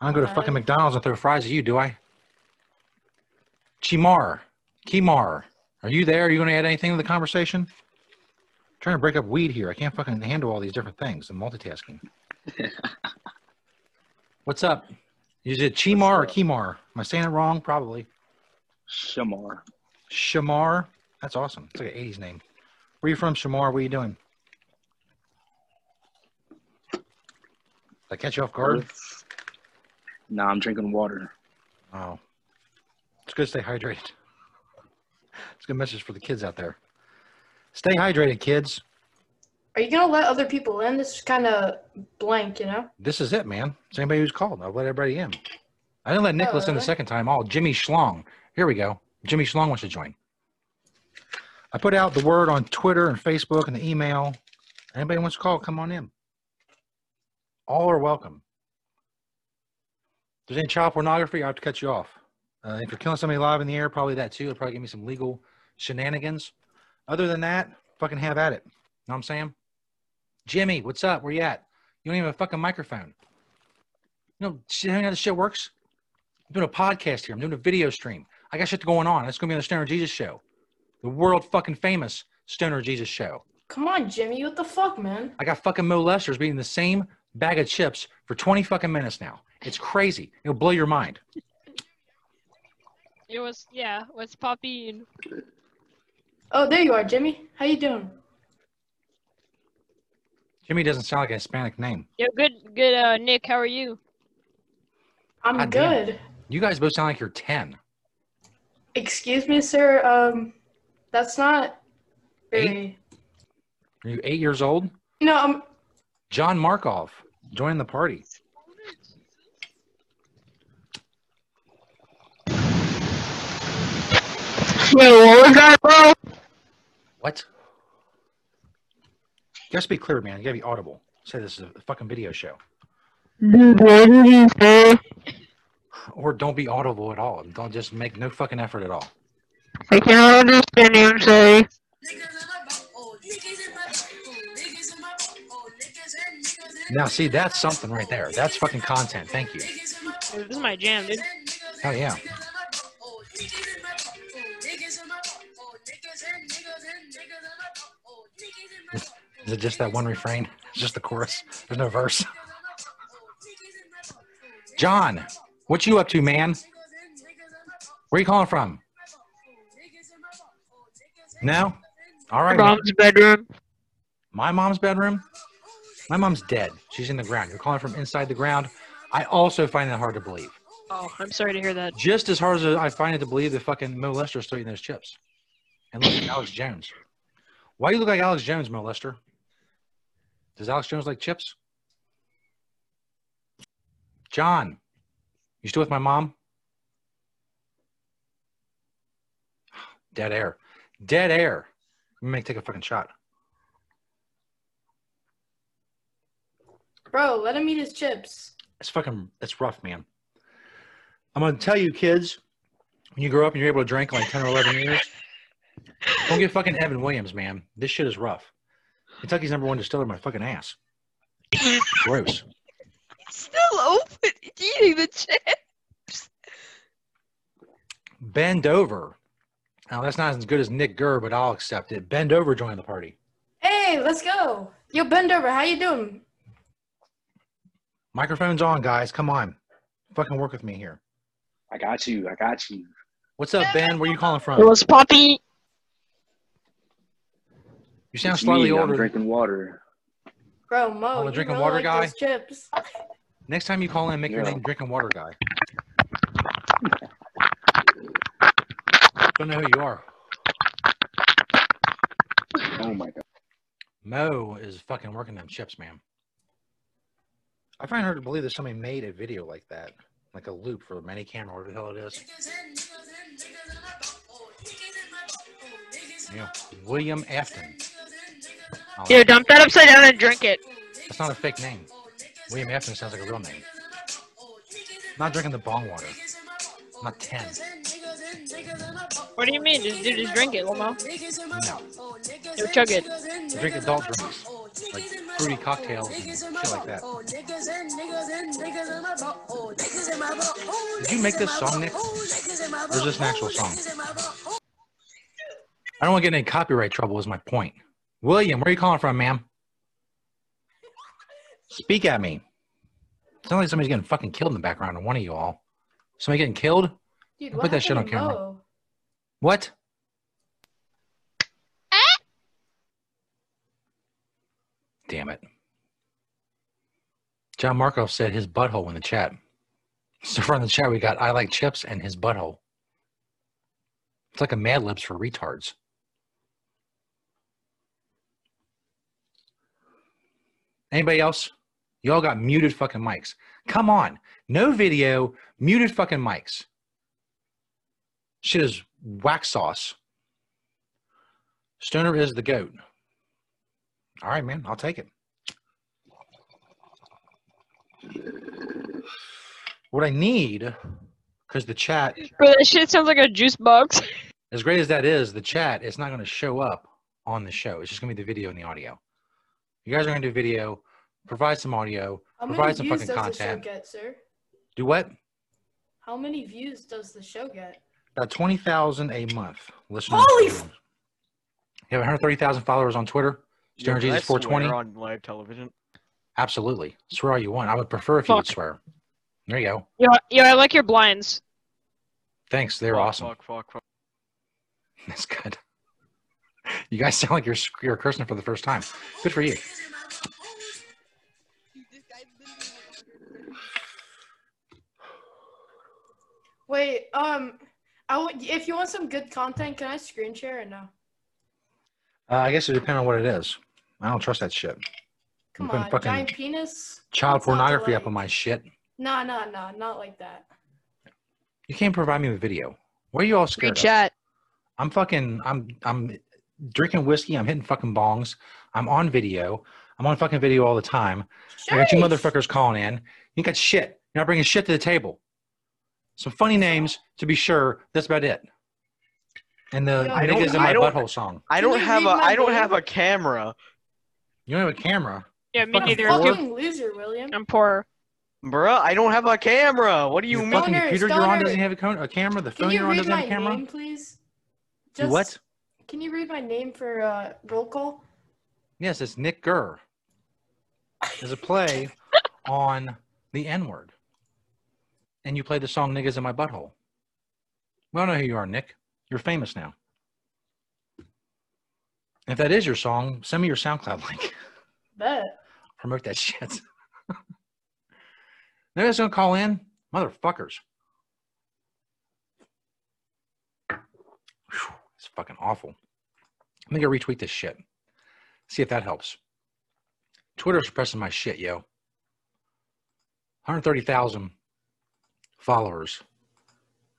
Speaker 6: I don't go to fucking McDonald's and throw fries at you, do I? Chimar, Kimar, are you there? Are you going to add anything to the conversation? trying to break up weed here. I can't fucking handle all these different things. I'm multitasking. What's up? Is it Chimar or Kimar? Am I saying it wrong? Probably.
Speaker 23: Shamar.
Speaker 6: Shamar. That's awesome. It's like an 80s name. Where you from, Shamar? What are you doing? Did I catch you off guard?
Speaker 23: Nah, I'm drinking water.
Speaker 6: Oh. It's good to stay hydrated. It's a good message for the kids out there. Stay hydrated, kids.
Speaker 22: Are you gonna let other people in? This is kind of blank, you know.
Speaker 6: This is it, man. It's anybody who's called. I'll let everybody in. I didn't let Nick
Speaker 22: Oh,
Speaker 6: listen the second time. Oh, Jimmy Schlong. Here we go. Jimmy Schlong wants to join. I put out the word on Twitter and Facebook and the email. Anybody wants to call, come on in. All are welcome. If there's any child pornography, I have to cut you off. Uh, if you're killing somebody live in the air, probably that too. It'll probably give me some legal shenanigans. Other than that, fucking have at it. You Know what I'm saying? Jimmy, what's up? Where you at? You don't even have a fucking microphone. You know, shit, how this shit works? I'm doing a podcast here. I'm doing a video stream. I got shit going on. It's gonna be on the Stoner Jesus show, the world fucking famous Stoner Jesus show.
Speaker 22: Come on, Jimmy. What the fuck, man?
Speaker 6: I got fucking molesters beating the same bag of chips for 20 fucking minutes now. It's crazy. It'll blow your mind.
Speaker 21: It was yeah. What's popping?
Speaker 22: Oh, there you are, Jimmy. How you doing?
Speaker 6: Jimmy doesn't sound like a Hispanic name.
Speaker 21: Yo, good, good. Uh, Nick, how are you?
Speaker 22: I'm
Speaker 6: God damn.
Speaker 22: good.
Speaker 6: You guys both sound like you're 10.
Speaker 22: Excuse me, sir. Um, that's not very.
Speaker 6: Are you eight years old?
Speaker 22: No, I'm.
Speaker 6: John Markov join the party.
Speaker 21: Wait, what was that, bro?
Speaker 6: What? You gotta speak clear, man. You gotta be audible. Say this is a fucking video show.
Speaker 21: Dude, what did you say?
Speaker 6: Or don't be audible at all. Don't just make no fucking effort at all.
Speaker 21: I can't understand you say.
Speaker 6: Now, see, that's something right there. That's fucking content. Thank you.
Speaker 21: This is my jam, dude.
Speaker 6: Hell yeah. Is it just that one refrain? It's just the chorus. There's no verse. John, what you up to, man? Where you calling from? No? All right. Man.
Speaker 21: mom's bedroom.
Speaker 6: My mom's bedroom? My mom's dead. She's in the ground. You're calling from inside the ground. I also find that hard to believe.
Speaker 21: Oh, I'm sorry to hear that.
Speaker 6: Just as hard as I find it to believe that fucking Mo Lester still eating those chips. And look like Alex Jones. Why do you look like Alex Jones, Mo Lester? Does Alex Jones like chips? John, you still with my mom? Dead air. Dead air. Let me take a fucking shot.
Speaker 22: Bro, let him eat his chips.
Speaker 6: It's fucking, it's rough, man. I'm going to tell you, kids, when you grow up and you're able to drink like 10 or 11 years, don't get fucking Evan Williams, man. This shit is rough. Kentucky's number one distiller, my fucking ass. Gross.
Speaker 21: Still open, eating the chips.
Speaker 6: Bend over. Now, that's not as good as Nick Gurr, but I'll accept it. Bend over join the party.
Speaker 22: Hey, let's go. Yo, bend over. How you doing?
Speaker 6: Microphone's on, guys. Come on. Fucking work with me here.
Speaker 23: I got you. I got you.
Speaker 6: What's up, Ben? Where you calling from?
Speaker 21: It was Poppy.
Speaker 6: You sound
Speaker 23: It's
Speaker 6: slightly
Speaker 23: me. I'm
Speaker 6: older.
Speaker 23: drinking water.
Speaker 22: Bro, Mo,
Speaker 6: Oh, the
Speaker 22: you
Speaker 6: drinking
Speaker 22: really
Speaker 6: water
Speaker 22: like
Speaker 6: guy?
Speaker 22: chips.
Speaker 6: Next time you call in, make your name Drinking Water Guy. Don't know who you are.
Speaker 23: Oh my god.
Speaker 6: Mo is fucking working them chips, man. I find hard to believe that somebody made a video like that, like a loop for a mini camera, whatever the hell it is. Yeah, William Afton. Oh,
Speaker 21: Here, dump that upside down and drink it.
Speaker 6: That's not a fake name. William Afton sounds like a real name. not drinking the bong water. I'm not 10.
Speaker 21: What do you mean? Just, dude, just drink it, Lomo.
Speaker 6: No.
Speaker 21: Yo, chug it.
Speaker 6: I drink adult drinks, like fruity cocktails and shit like that. Did you make this song, Nick? Or is this an actual song? I don't want to get in any copyright trouble, is my point. William, where are you calling from, ma'am? Speak at me. It's not like somebody's getting fucking killed in the background, or one of you all. Somebody getting killed?
Speaker 22: Dude,
Speaker 6: Put that shit on camera.
Speaker 22: Mo?
Speaker 6: What? Damn it. John Markov said his butthole in the chat. So from the chat, we got I like chips and his butthole. It's like a Mad Libs for retards. Anybody else? You all got muted fucking mics. Come on. No video, muted fucking mics. Shit is wax sauce. Stoner is the goat. All right, man. I'll take it. What I need because the chat,
Speaker 21: Bro, that shit sounds like a juice box.
Speaker 6: as great as that is, the chat is not going to show up on the show. It's just going to be the video and the audio. You guys are going to do video, provide some audio,
Speaker 22: How
Speaker 6: provide some
Speaker 22: views
Speaker 6: fucking
Speaker 22: does the show
Speaker 6: content.
Speaker 22: get, sir?
Speaker 6: Do what?
Speaker 22: How many views does the show get?
Speaker 6: About twenty thousand a month. Listen.
Speaker 22: Holy
Speaker 6: you have 130,000 followers on Twitter.
Speaker 24: Yo,
Speaker 6: Stern
Speaker 24: can
Speaker 6: Jesus 420.
Speaker 24: swear on live television.
Speaker 6: Absolutely. Swear all you want. I would prefer if you would swear. There you go.
Speaker 21: Yo, yo, I like your blinds.
Speaker 6: Thanks. They're
Speaker 24: Fuck,
Speaker 6: awesome.
Speaker 24: Fuck, fuck, fuck.
Speaker 6: That's good. You guys sound like you're you're cursing for the first time. Good for you.
Speaker 22: Wait, um, I would, if you want some good content, can I screen share or no?
Speaker 6: Uh, I guess it depends on what it is. I don't trust that shit.
Speaker 22: Come
Speaker 6: I'm putting
Speaker 22: on,
Speaker 6: fucking
Speaker 22: giant penis.
Speaker 6: child
Speaker 22: What's not to
Speaker 6: pornography up on my shit.
Speaker 22: No, no, no, not like that.
Speaker 6: You can't provide me with video. What are you all scared of?
Speaker 21: chat.
Speaker 6: I'm fucking. I'm. I'm drinking whiskey. I'm hitting fucking bongs. I'm on video. I'm on fucking video all the time. I got you motherfuckers calling in. You got shit. You're not bringing shit to the table. Some funny names to be sure. That's about it. And the
Speaker 22: Yo,
Speaker 24: I don't-
Speaker 6: niggas in my butthole song.
Speaker 24: I don't have a
Speaker 22: read my
Speaker 24: I don't have a camera.
Speaker 6: You don't have a camera.
Speaker 21: Yeah, me
Speaker 6: Fucking
Speaker 21: neither.
Speaker 6: poor.
Speaker 22: Fucking loser, William.
Speaker 21: I'm poor.
Speaker 24: Bruh, I don't have a camera. What do you
Speaker 6: the
Speaker 24: mean?
Speaker 6: fucking
Speaker 22: Stoner,
Speaker 6: computer you're on doesn't have a, co- a camera. The phone
Speaker 22: you
Speaker 6: you're on
Speaker 22: read
Speaker 6: doesn't
Speaker 22: my
Speaker 6: have a camera.
Speaker 22: name, please?
Speaker 6: Do what?
Speaker 22: Can you read my name for uh, roll call?
Speaker 6: Yes, it's Nick Gurr. There's a play on the N word. And you play the song Niggas in My Butthole. We all know who you are, Nick. You're famous now. If that is your song, send me your SoundCloud link.
Speaker 22: Bet.
Speaker 6: Promote that shit. Nobody's gonna call in? Motherfuckers. Whew, it's fucking awful. Let me go retweet this shit. See if that helps. Twitter's suppressing my shit, yo. 130,000 followers.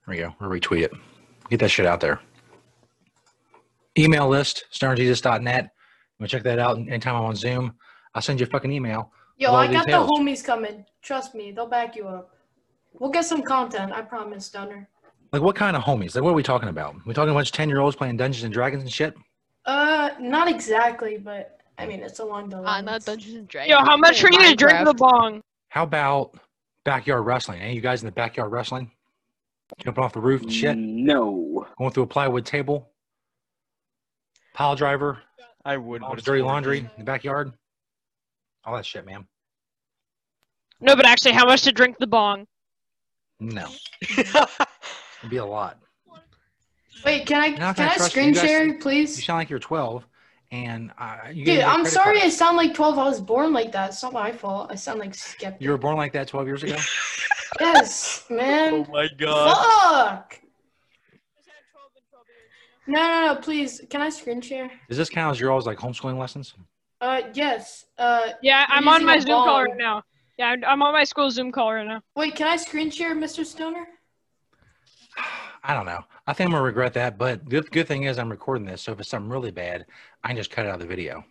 Speaker 6: There we go. We'll retweet it. Get that shit out there. Email list, stonerjesus.net. You check that out anytime I'm on Zoom. I'll send you a fucking email.
Speaker 22: Yo, I got
Speaker 6: details.
Speaker 22: the homies coming. Trust me, they'll back you up. We'll get some content, I promise, Stoner.
Speaker 6: Like, what kind of homies? Like, what are we talking about? we talking a bunch of 10 year olds playing Dungeons and Dragons and shit?
Speaker 22: Uh, not exactly, but I mean, it's along the
Speaker 25: Uh,
Speaker 22: lines.
Speaker 25: not Dungeons and Dragons.
Speaker 21: Yo, how much are you gonna drink the bong?
Speaker 6: How about backyard wrestling? Any of you guys in the backyard wrestling? Jumping off the roof and shit?
Speaker 23: No.
Speaker 6: Going through a plywood table? Pile driver?
Speaker 24: I would.
Speaker 6: All
Speaker 24: but
Speaker 6: the dirty laundry in the backyard? All that shit, man.
Speaker 21: No, but actually, how much to drink the bong?
Speaker 6: No. It'd be a lot.
Speaker 22: Wait, can I
Speaker 6: You're
Speaker 22: can
Speaker 6: gonna
Speaker 22: I screen
Speaker 6: share, guys-
Speaker 22: share,
Speaker 6: You sound like you're 12, and uh, you gave
Speaker 22: Dude,
Speaker 6: me a
Speaker 22: I'm sorry
Speaker 6: card.
Speaker 22: I sound like 12. I was born like that. It's not my fault. I sound like skeptic.
Speaker 6: You were born like that 12 years ago?
Speaker 22: Yes, man.
Speaker 24: Oh my god.
Speaker 22: Fuck. No, no, no, please. Can I screen share?
Speaker 6: Does this count as your all's like homeschooling lessons?
Speaker 22: Uh, yes. Uh,
Speaker 21: Yeah, I'm on my
Speaker 22: a
Speaker 21: Zoom call right now. Yeah, I'm- I'm on my school Zoom call right now.
Speaker 22: Wait, can I screen share, Mr. Stoner?
Speaker 6: I don't know. I think I'm gonna regret that, but the good thing is I'm recording this, so if it's something really bad, I can just cut it out of the video.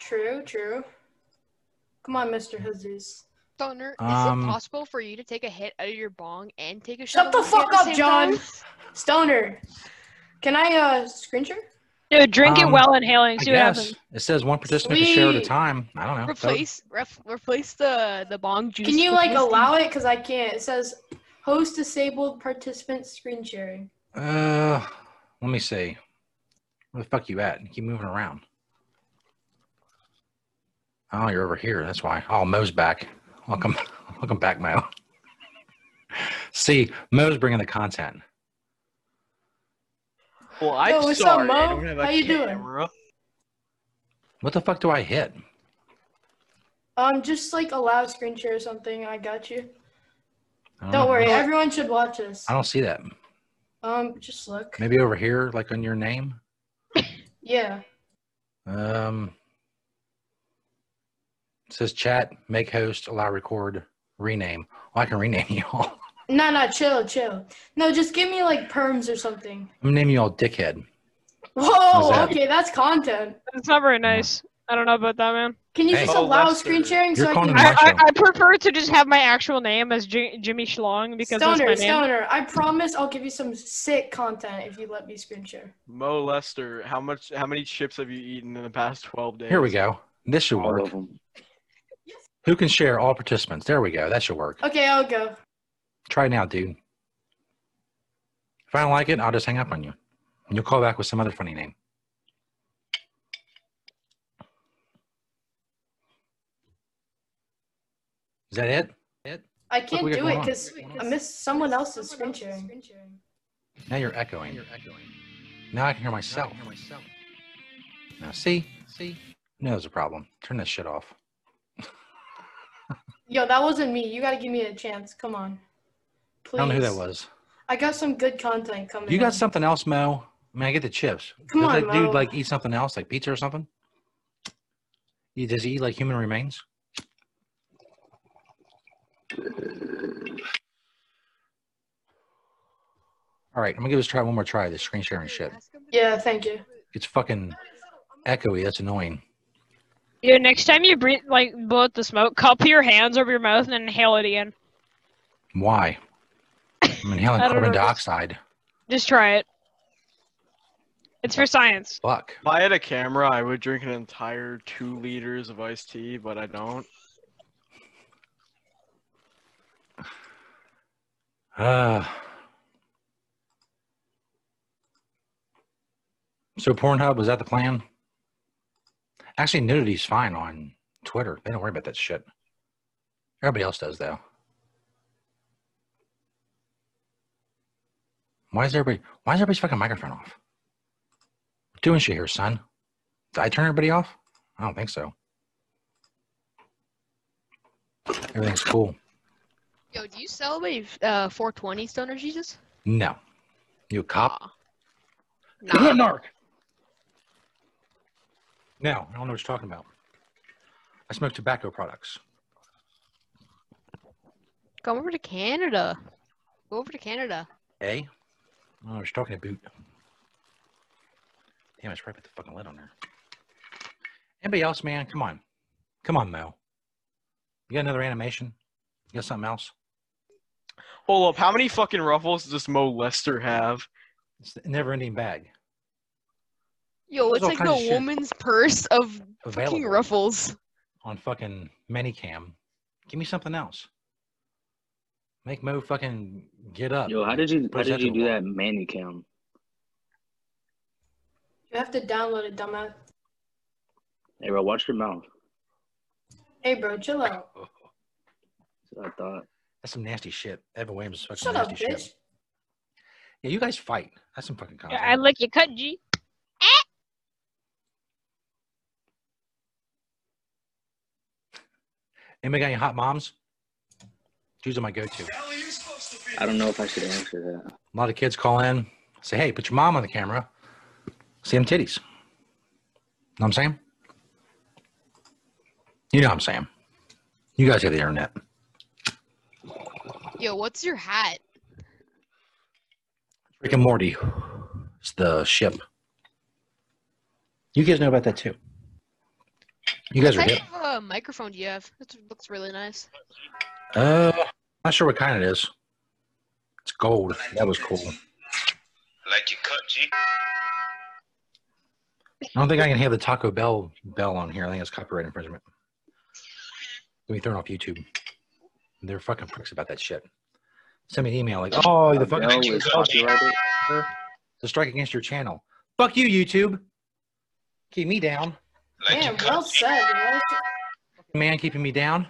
Speaker 22: True, true. Come on, Mr. Jesus.
Speaker 25: Stoner, is
Speaker 6: Um,
Speaker 25: it possible for you to take a hit out of your bong and take a shot? Shut the
Speaker 22: fuck up, John.
Speaker 25: time?
Speaker 22: Stoner. Can I uh screen share?
Speaker 21: Dude, drink it
Speaker 6: Um,
Speaker 21: while inhaling.
Speaker 6: I
Speaker 21: See what
Speaker 6: guess
Speaker 21: happens.
Speaker 6: it says one participant can share at a time. I don't know. So-
Speaker 25: Replace ref, replace the the bong juice.
Speaker 22: Can you like
Speaker 25: whiskey.
Speaker 22: allow it? Cause I can't. It says host disabled participant screen sharing.
Speaker 6: Uh, let me see. Where the fuck you at? You keep moving around. Oh, you're over here. That's why. Oh, Mo's back. Welcome, welcome back, Mo. See, Mo's bringing the content.
Speaker 24: Well, I'm
Speaker 22: Yo, what's up,
Speaker 24: sorry.
Speaker 22: Mo?
Speaker 24: I don't have a
Speaker 22: How you doing?
Speaker 6: What the fuck do I hit?
Speaker 22: Um, just like allow screen share or something. I got you.
Speaker 6: I
Speaker 22: Don't
Speaker 6: know.
Speaker 22: worry, everyone should watch this.
Speaker 6: I don't see that.
Speaker 22: Um, just look.
Speaker 6: Maybe over here, like on your name.
Speaker 22: Yeah.
Speaker 6: Um, it says chat, make host, allow record, rename. Well, I can rename you all.
Speaker 22: No, no, chill, chill. No, just give me like perms or something.
Speaker 6: I'm gonna name you all dickhead.
Speaker 22: Whoa,
Speaker 6: that?
Speaker 22: okay, that's content.
Speaker 21: It's not very nice. I don't know about that, man.
Speaker 22: Can you
Speaker 6: Hey.
Speaker 22: just
Speaker 6: Oh,
Speaker 22: allow
Speaker 6: Lester.
Speaker 22: screen sharing so I can?
Speaker 21: I, I, I prefer to just have my actual name as J- Jimmy Schlong because
Speaker 22: Stoner,
Speaker 21: that's my name.
Speaker 22: Stoner, I promise I'll give you some sick content if you let me screen share.
Speaker 24: Mo Lester, how much? How many chips have you eaten in the past twelve days?
Speaker 6: Here we go. This should
Speaker 23: All
Speaker 6: work.
Speaker 23: of them.
Speaker 6: Who can share all participants? There we go. That should work.
Speaker 22: Okay, I'll go.
Speaker 6: Try it now, dude. If I don't like it, I'll just hang up on you. And you'll call back with some other funny name. Is that it? It?
Speaker 22: I can't
Speaker 6: we
Speaker 22: do it because I missed someone else's screen sharing.
Speaker 6: Now you're echoing. You're echoing. Now I can hear myself. Now see? See? No, there's a problem. Turn that shit off.
Speaker 22: Yo, that wasn't me. You gotta give me a chance. Come on. Please.
Speaker 6: I don't know who that was.
Speaker 22: I got some good content coming.
Speaker 6: You got
Speaker 22: in.
Speaker 6: something else, Mo? I mean, I get the chips.
Speaker 22: Come
Speaker 6: does
Speaker 22: on,
Speaker 6: that dude like eat something else, like pizza or something? He- Does he eat like human remains? All right, I'm gonna give this try one more try. This screen sharing shit.
Speaker 22: Yeah, thank you.
Speaker 6: It's fucking echoey. That's annoying.
Speaker 21: Yeah, next time you breathe, like blow out the smoke, cup your hands over your mouth and inhale it in.
Speaker 6: Why? I'm inhaling carbon
Speaker 21: know.
Speaker 6: dioxide.
Speaker 21: Just try it. It's for science.
Speaker 6: Fuck.
Speaker 24: If I had a camera, I would drink an entire two liters of iced tea, but I don't.
Speaker 6: Uh, so Pornhub was that the plan? Actually, nudity's fine on Twitter. They don't worry about that shit. Everybody else does though. Why is everybody? Why is everybody's fucking microphone off? What doing shit here, son? Did I turn everybody off? I don't think so. Everything's cool.
Speaker 25: Yo, do you celebrate uh 420 Stoner Jesus?
Speaker 6: No. You a cop?
Speaker 25: Nah.
Speaker 6: narc. No, I don't know what you're talking about. I smoke tobacco products.
Speaker 25: Come over to Canada. Go over to Canada.
Speaker 6: Eh? Oh, I was talking to Boot. Damn, I should probably put the fucking lid on there. Anybody else, man? Come on. Come on, Mel. You got another animation? You got something else?
Speaker 24: Hold up, how many fucking ruffles does Mo Lester have?
Speaker 6: It's a never ending bag.
Speaker 25: Yo,
Speaker 6: There's
Speaker 25: it's like
Speaker 6: kinds
Speaker 25: the woman's purse of fucking ruffles.
Speaker 6: on fucking ManyCam. Give me something else. Make Mo fucking get up.
Speaker 23: Yo, how did you how did you do that ManyCam?
Speaker 22: You have to download it, dumbass.
Speaker 23: Hey, bro, watch your mouth.
Speaker 22: Hey, bro, chill out.
Speaker 23: That's what I thought.
Speaker 6: That's some nasty shit. Evan Williams is fucking
Speaker 22: Shut up,
Speaker 6: nasty
Speaker 22: bitch.
Speaker 6: shit. Yeah, you guys fight. That's some fucking content.
Speaker 21: I like your cut, G.
Speaker 6: Anybody got any hot moms? These are my go-to.
Speaker 23: I don't know if I should answer that.
Speaker 6: A lot of kids call in, say, "Hey, put your mom on the camera. See them titties." Know what I'm saying? You know what I'm saying. You guys have the internet.
Speaker 25: Yo, what's your hat?
Speaker 6: Rick and Morty. It's the ship. You guys know about that too. You guys are
Speaker 25: What
Speaker 6: hip.
Speaker 25: type of uh, microphone do you have? That looks really nice.
Speaker 6: Uh, not sure what kind it is. It's gold. That was cool.
Speaker 26: Like your cut, G.
Speaker 6: I don't think I can have the Taco Bell bell on here. I think it's copyright infringement. Let me throw it off YouTube. They're fucking pricks about that shit. Send me an email like, "Oh, the fucking
Speaker 23: bell is copyrighted?
Speaker 6: to strike against your channel." Fuck you, YouTube. Keep me down,
Speaker 22: Damn, well said. Well said.
Speaker 6: man. Keeping me down.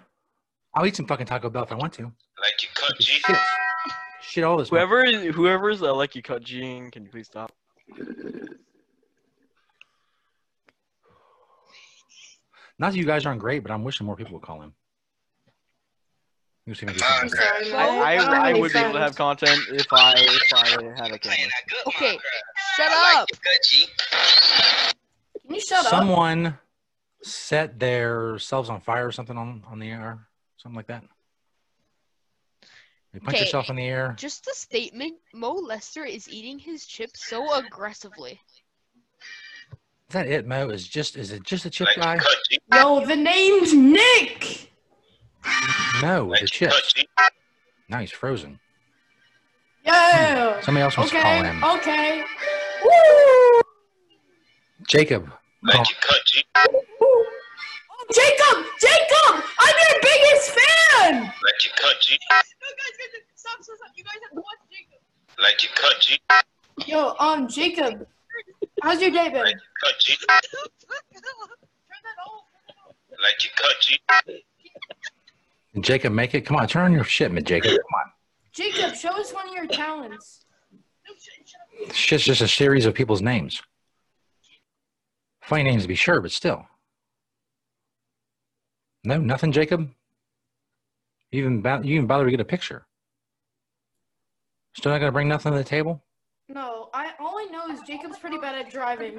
Speaker 6: I'll eat some fucking Taco Bell if I want to.
Speaker 26: Like your cut, G.
Speaker 6: Shit, shit, all this.
Speaker 24: Whoever whoever's uh, like you cut Gene, can you please stop?
Speaker 6: Not that you guys aren't great, but I'm wishing more people would call in. You see me do
Speaker 22: I'm
Speaker 6: something.
Speaker 22: sorry.
Speaker 24: I,
Speaker 22: don't
Speaker 24: I, I
Speaker 22: oh,
Speaker 24: would be able to have content if I if I had a camera.
Speaker 25: Okay, shut up.
Speaker 26: like your cut, G.
Speaker 22: Can you shut up?
Speaker 6: Someone set their selves on fire or something on, on the air, something like that. You punch
Speaker 25: Okay.
Speaker 6: yourself in the air.
Speaker 25: Just a statement. Mo Lester is eating his chips so aggressively.
Speaker 6: Is that it, Mo? Is just is it just a chip guy?
Speaker 22: Yo, the name's Nick.
Speaker 6: No, the chips. Now he's frozen.
Speaker 22: Yeah.
Speaker 6: Somebody else wants to call in.
Speaker 22: Okay. Woo!
Speaker 6: Jacob. Call,
Speaker 22: Jacob, Jacob, I'm your biggest fan.
Speaker 26: Like you cut, G.
Speaker 15: Stop, stop, stop. You guys have to watch Jacob.
Speaker 26: Like you cut, G.
Speaker 22: Yo, um, Jacob, how's your day been?
Speaker 26: Cut, G. Like you cut, G.
Speaker 6: Jacob, make it. Come on, turn on your shit, man, Jacob. Come on.
Speaker 22: Jacob, show us one of your talents.
Speaker 6: Shit's just a series of people's names. Funny names to be sure, but still. No, nothing, Jacob. You even bo- you even bother to get a picture. Still not gonna bring nothing to the table.
Speaker 22: No, I all I know is Jacob's pretty bad at driving.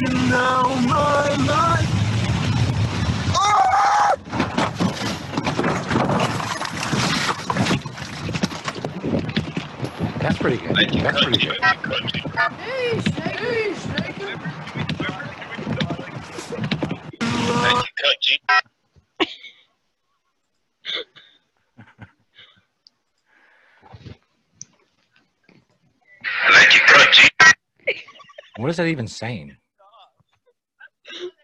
Speaker 6: That's pretty good. That's pretty good.
Speaker 26: Like you cut, G. Like you cut, G.
Speaker 6: What is that even saying?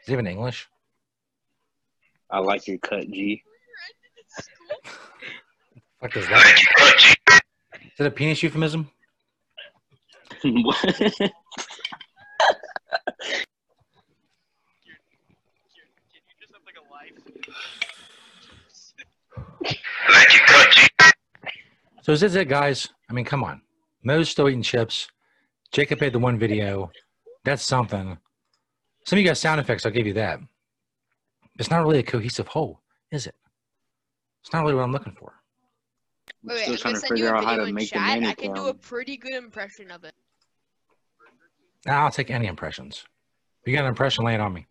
Speaker 6: Is it even English?
Speaker 23: I like your cut, G.
Speaker 6: Fuck is that? Is that a penis euphemism?
Speaker 26: Like you cut, G.
Speaker 6: So is this it, guys? I mean, come on. Mo's still eating chips. Jacob had the one video. That's something. Some of you guys sound effects, I'll give you that. It's not really a cohesive whole, is it? It's not really what I'm looking for.
Speaker 25: Wait,
Speaker 23: Still
Speaker 25: wait, I'm
Speaker 23: trying
Speaker 25: gonna
Speaker 23: to
Speaker 25: send you
Speaker 23: figure out how to
Speaker 25: in
Speaker 23: make the
Speaker 25: chat.
Speaker 23: menu
Speaker 25: I can do a pretty good impression of it.
Speaker 6: Nah, I'll take any impressions. You got an impression, lay it on me.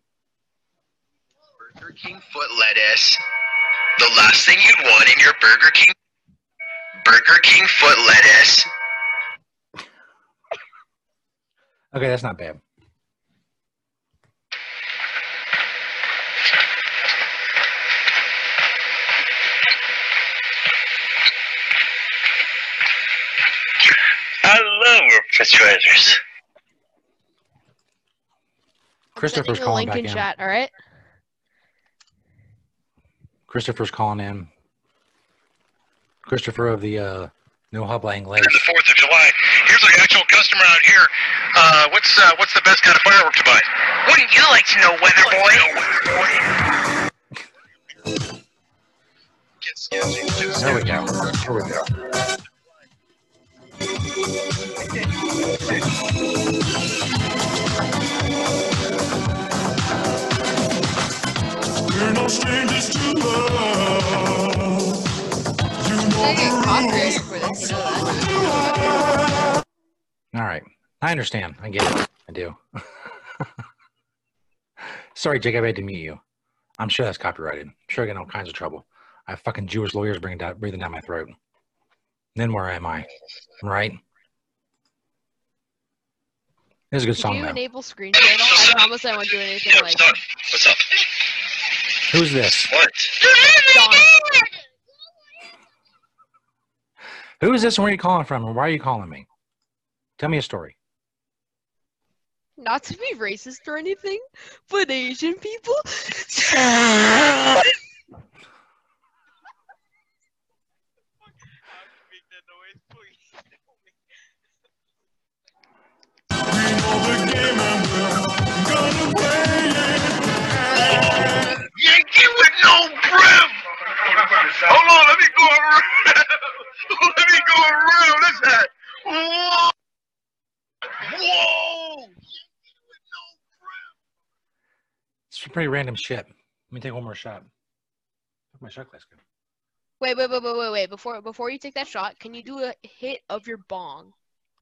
Speaker 26: Burger King foot lettuce. The last thing you'd want in your Burger King Burger King foot lettuce.
Speaker 6: Okay, that's not bad.
Speaker 26: I love refrigerators.
Speaker 6: Christopher's calling back
Speaker 25: in
Speaker 6: in.
Speaker 25: chat. All right.
Speaker 6: Christopher's calling in. Christopher of the uh, No Hub Langley.
Speaker 26: the Fourth of July. Here's an actual customer out here. Uh, what's uh, what's the best kind of firework to buy? Wouldn't you like to know, weather boy?
Speaker 6: There we go. There we go.
Speaker 27: We're no strangers to love.
Speaker 25: I get copyrighted for this. You know that.
Speaker 6: All right. I understand. I get it. I do. Sorry, Jacob, I had to mute you. I'm sure that's copyrighted. I'm sure I get in all kinds of trouble. I have fucking Jewish lawyers bringing down, breathing down my throat. then where am I? Right? This is a good
Speaker 25: Can
Speaker 6: song,
Speaker 25: you
Speaker 6: though.
Speaker 25: enable screen sharing? I promise I won't do anything like.
Speaker 26: What's up?
Speaker 6: Who's this?
Speaker 26: What?
Speaker 6: Who is this and where are you calling from and why are you calling me? Tell me a story.
Speaker 25: Not to be racist or anything, but Asian people.
Speaker 26: with no brim. Hold on, let me go around. let me go around. That's that. Whoa. Whoa.
Speaker 6: It's some pretty random shit. Let me take one more shot. My shot glass good.
Speaker 25: Wait, wait, wait, wait, wait, wait. Before before you take that shot, can you do a hit of your bong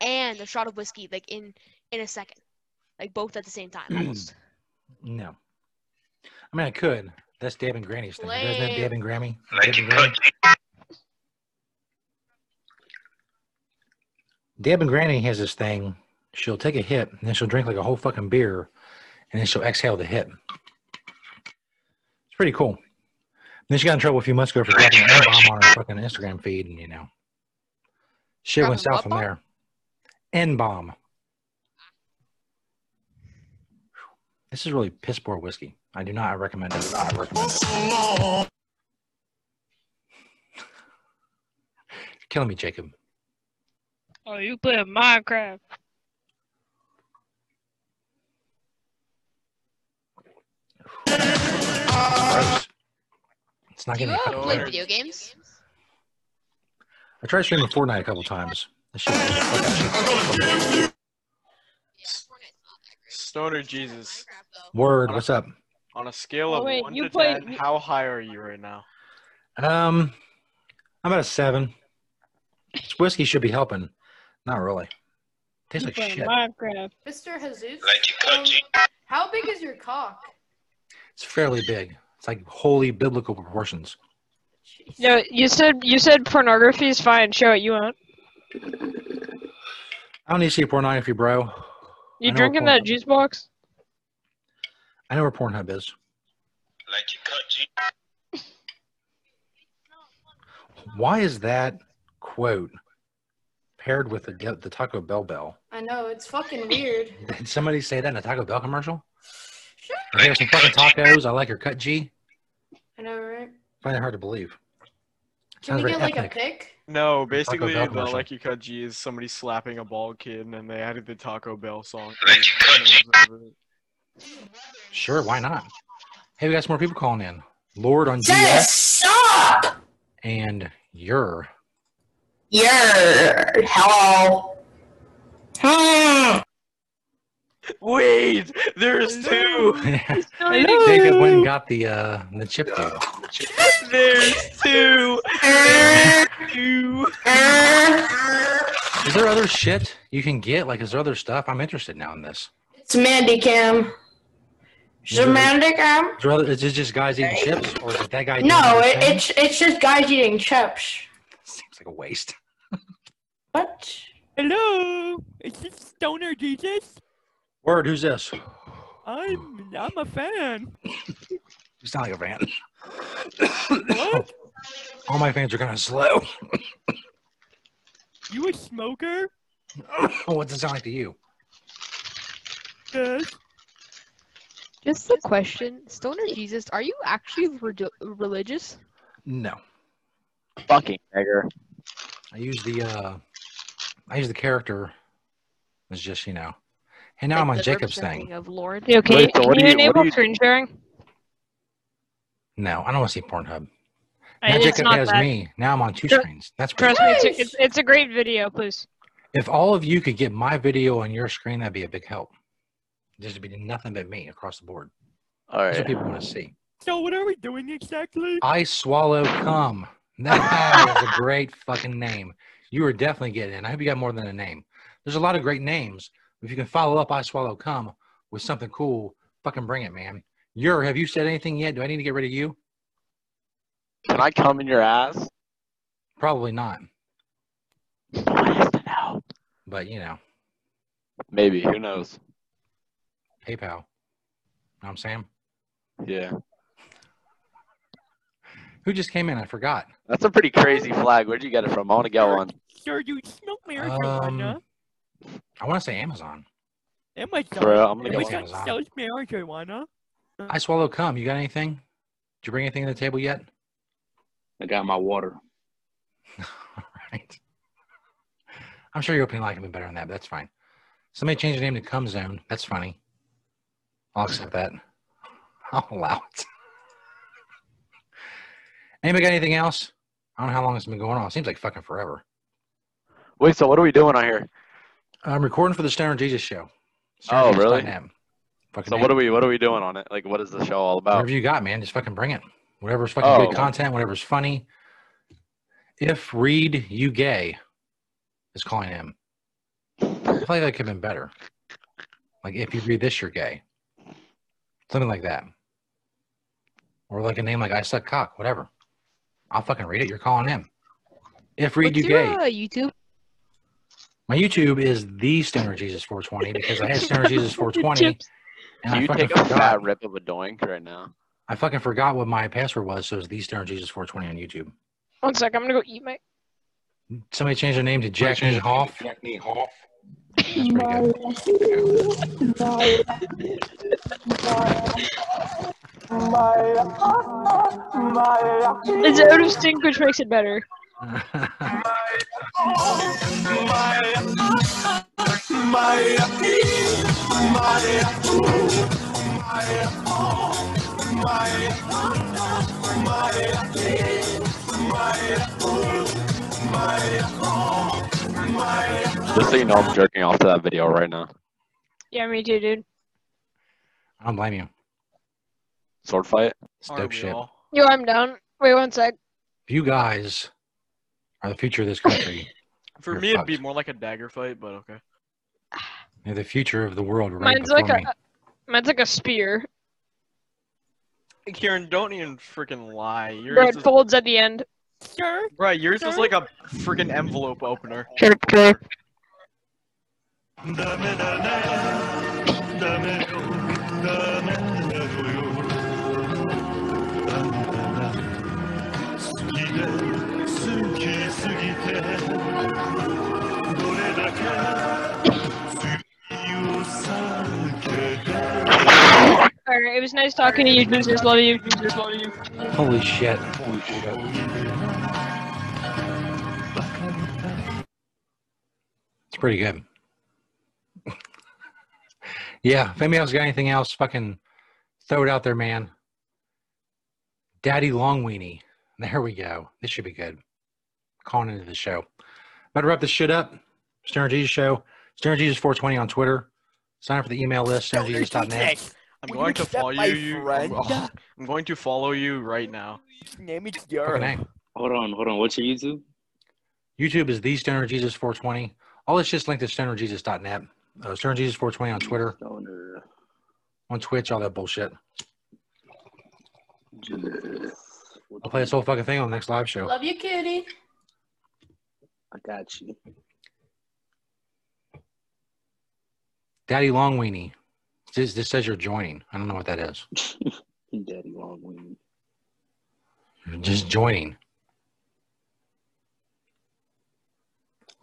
Speaker 25: and a shot of whiskey like in in a second, like both at the same time, almost?
Speaker 6: No. I mean, I could. That's Dave and Granny's thing. Isn't that
Speaker 25: Lame.
Speaker 6: Dave and Grammy?
Speaker 26: Like
Speaker 6: Dave and Granny?
Speaker 26: cut,
Speaker 6: Deb and Granny has this thing. She'll take a hit and then she'll drink like a whole fucking beer, and then she'll exhale the hit. It's pretty cool. then she got in trouble a few months ago for dropping an N-bomb on her fucking Instagram feed, and you know, shit went south from
Speaker 25: what
Speaker 6: there. N-bomb. This is really piss poor whiskey. I do not recommend it. I recommend it. You're killing me, Jacob.
Speaker 21: Oh, you playing Minecraft?
Speaker 6: Gross. It's not
Speaker 25: Do you
Speaker 6: getting fucking
Speaker 25: play video games?
Speaker 6: I tried streaming Fortnite a couple times. This shit was.
Speaker 24: Stoner Jesus.
Speaker 6: Word, what's up?
Speaker 24: On a scale
Speaker 21: Oh,
Speaker 24: of
Speaker 21: wait,
Speaker 24: one
Speaker 21: you
Speaker 24: to
Speaker 21: play-
Speaker 24: ten, how high are you right now?
Speaker 6: Um, I'm at a seven. This whiskey should be helping. Not really. Tastes
Speaker 21: You
Speaker 6: like
Speaker 21: playing
Speaker 6: shit.
Speaker 21: Minecraft?
Speaker 22: Mr. Jesus. Um, how big is your cock?
Speaker 6: It's fairly big. It's like holy biblical proportions.
Speaker 21: No, you said you said pornography is fine. Show it. You want?
Speaker 6: I don't need to see pornography, bro.
Speaker 21: You
Speaker 6: I know
Speaker 21: drinking
Speaker 6: porn-
Speaker 21: that juice box?
Speaker 6: I know where Pornhub is. Why is that quote paired with the the Taco Bell bell?
Speaker 22: I know it's fucking weird.
Speaker 6: Did somebody say that in a Taco Bell commercial? Sure. Here's some fucking tacos. I like your cut, G.
Speaker 22: I know, right?
Speaker 6: find it hard to believe.
Speaker 22: Can
Speaker 6: Sounds
Speaker 22: we get like a
Speaker 6: ethnic.
Speaker 22: pic?
Speaker 24: No, basically
Speaker 6: Bell
Speaker 24: the
Speaker 6: commercial.
Speaker 24: Like You Cut G is somebody slapping a bald kid, and then they added the Taco Bell song.
Speaker 6: Sure, why not? Hey, we got some more people calling in. Lord on
Speaker 28: Just
Speaker 6: GS
Speaker 28: stop!
Speaker 6: and you're
Speaker 28: Yeah. Hello. Hmm.
Speaker 24: Wait, there's two.
Speaker 6: Jacob went and got the uh the chip dude.
Speaker 24: There's two. There's two.
Speaker 6: Is there other shit you can get? Like, is there other stuff? I'm interested now in this.
Speaker 28: It's ManyCam. Is it
Speaker 6: Is, there other, is it just guys eating chips, or is it that guy?
Speaker 28: No, it, it's it's just guys eating chips.
Speaker 6: Seems like a waste.
Speaker 28: What?
Speaker 29: Hello, is this Stoner Jesus?
Speaker 6: Word, who's this?
Speaker 29: I'm I'm a fan.
Speaker 6: You sound like a fan.
Speaker 29: What?
Speaker 6: Oh, all my fans are kind of slow.
Speaker 29: You a smoker?
Speaker 6: what does it sound like to you?
Speaker 29: Yes.
Speaker 25: Just a question, Stoner Jesus, are you actually re- religious?
Speaker 6: No.
Speaker 30: Fucking nigger.
Speaker 6: I use the uh I use the character as just, you know. Hey now I'm on Jacob's thing.
Speaker 25: Of Lord.
Speaker 21: Yo, can,
Speaker 6: Wait,
Speaker 21: you,
Speaker 6: so
Speaker 21: can
Speaker 6: what
Speaker 21: you
Speaker 6: do you- what
Speaker 21: enable
Speaker 6: you-
Speaker 21: screen sharing?
Speaker 6: No, I don't want to see Pornhub. Now
Speaker 21: it's
Speaker 6: Jacob
Speaker 21: not
Speaker 6: has
Speaker 21: that-
Speaker 6: me. Now I'm on two
Speaker 21: Tr-
Speaker 6: screens. That's pretty
Speaker 21: Trust me, it's a, it's, it's a great video, please.
Speaker 6: If all of you could get my video on your screen, that'd be a big help. There'd be nothing but me across the board.
Speaker 30: All right.
Speaker 6: That's what people want to see.
Speaker 29: So what are we doing exactly?
Speaker 6: I swallow cum. That is a great fucking name. You are definitely getting it. I hope you got more than a name. There's a lot of great names. If you can follow up I swallow cum with something cool, fucking bring it, man. You're have you said anything yet? Do I need to get rid of you?
Speaker 30: Can I come in your ass?
Speaker 6: Probably not. But you know,
Speaker 30: Maybe. Who knows?
Speaker 6: PayPal. You Know what I'm saying?
Speaker 30: Yeah.
Speaker 6: Who just came in? I forgot.
Speaker 30: That's a pretty crazy flag. Where'd you get it from? I want to get one.
Speaker 29: Sir, you smoke marijuana?
Speaker 6: Um, I want to say Amazon.
Speaker 29: Amazon.
Speaker 30: For real, I'm gonna get
Speaker 29: Amazon
Speaker 6: one.
Speaker 29: sells marijuana.
Speaker 6: I swallow cum. You got anything? Did you bring anything to the table yet?
Speaker 23: I got my water.
Speaker 6: All right. I'm sure your opening line can be better than that, but that's fine. Somebody changed the name to Cum Zone. That's funny. I'll accept that. I'll allow it. Anybody got anything else? I don't know how long it's been going on. It seems like fucking forever.
Speaker 30: Wait, so what are we doing on here?
Speaker 6: I'm recording for the Stoner Jesus show.
Speaker 30: Oh, really?
Speaker 6: StonerJesus.net. Fucking
Speaker 30: So
Speaker 6: name.
Speaker 30: what are we what are we doing on it? Like what is the show all about?
Speaker 6: Whatever you got, man, just fucking bring it. Whatever's fucking
Speaker 30: Oh.
Speaker 6: good content, whatever's funny. If Read You Gay is calling him, I feel like that could have been better. Like if you read this, you're gay. Something like that. Or like a name like I Suck Cock, whatever. I'll fucking read it. You're calling him. If Read
Speaker 25: What's
Speaker 6: You
Speaker 25: your
Speaker 6: Gay.
Speaker 25: uh, YouTube?
Speaker 6: My YouTube is the Stoner Jesus 420 because I had Stoner Jesus 420. and
Speaker 30: Can
Speaker 6: I
Speaker 30: you
Speaker 6: fucking
Speaker 30: take a
Speaker 6: forgot.
Speaker 30: fat rip of a doink right now?
Speaker 6: I fucking forgot what my password was, so it's the Stoner Jesus 420 on YouTube.
Speaker 21: One sec, I'm gonna go eat my.
Speaker 6: Somebody changed their name to Jack Nee Hoff.
Speaker 27: Jack Nee Hoff.
Speaker 6: That's pretty.
Speaker 21: It's out of sync, which makes it better.
Speaker 30: Just so you know, I'm jerking off to that video right now.
Speaker 21: Yeah, me too, dude.
Speaker 6: I don't blame you.
Speaker 30: Sword fight.
Speaker 6: It's dope shit.
Speaker 21: Yo, I'm down. Wait one sec.
Speaker 6: You guys are the future of this country.
Speaker 24: For
Speaker 6: You're
Speaker 24: me, it'd be more like a dagger fight, but okay.
Speaker 6: You're the future of the world right
Speaker 21: Mine's
Speaker 6: before
Speaker 21: like
Speaker 6: me.
Speaker 21: a. Mine's like a spear.
Speaker 24: Hey, Kieran, don't even freaking lie. Yours
Speaker 21: Bro, it
Speaker 24: is,
Speaker 21: folds at the end.
Speaker 29: Sure.
Speaker 24: right, yours is like a freaking envelope opener.
Speaker 21: Shut up, Troy. Alright, it was nice talking to you, Jesus. Love you. Jesus, love you.
Speaker 6: Holy shit. Holy shit. Pretty good. yeah, if anybody else got anything else, fucking throw it out there, man. Daddy Long Weenie. There we go. This should be good. Calling into the show. About to wrap this shit up. Stoner Jesus Show. Stoner Jesus 420 on Twitter. Sign up for the email list, stonerjesus.net.
Speaker 24: I'm
Speaker 29: Will
Speaker 24: going to follow
Speaker 29: my
Speaker 24: you. I'm. I'm going to follow you right now.
Speaker 29: Name is
Speaker 6: Fucking
Speaker 29: Europe.
Speaker 6: A.
Speaker 23: Hold on, hold on. What's your YouTube?
Speaker 6: YouTube is the Stoner Jesus 420. All this just linked to stonerjesus.net. Uh, Stoner Jesus 420 on Twitter,
Speaker 23: Stoner.
Speaker 6: on Twitch, all that bullshit.
Speaker 23: Jesus.
Speaker 6: I'll play this whole fucking thing on the next live show.
Speaker 22: Love you, cutie.
Speaker 23: I got you.
Speaker 6: Daddy Long Weenie. This, this says you're joining. I don't know what that is.
Speaker 23: Daddy long wing.
Speaker 6: You're just joining.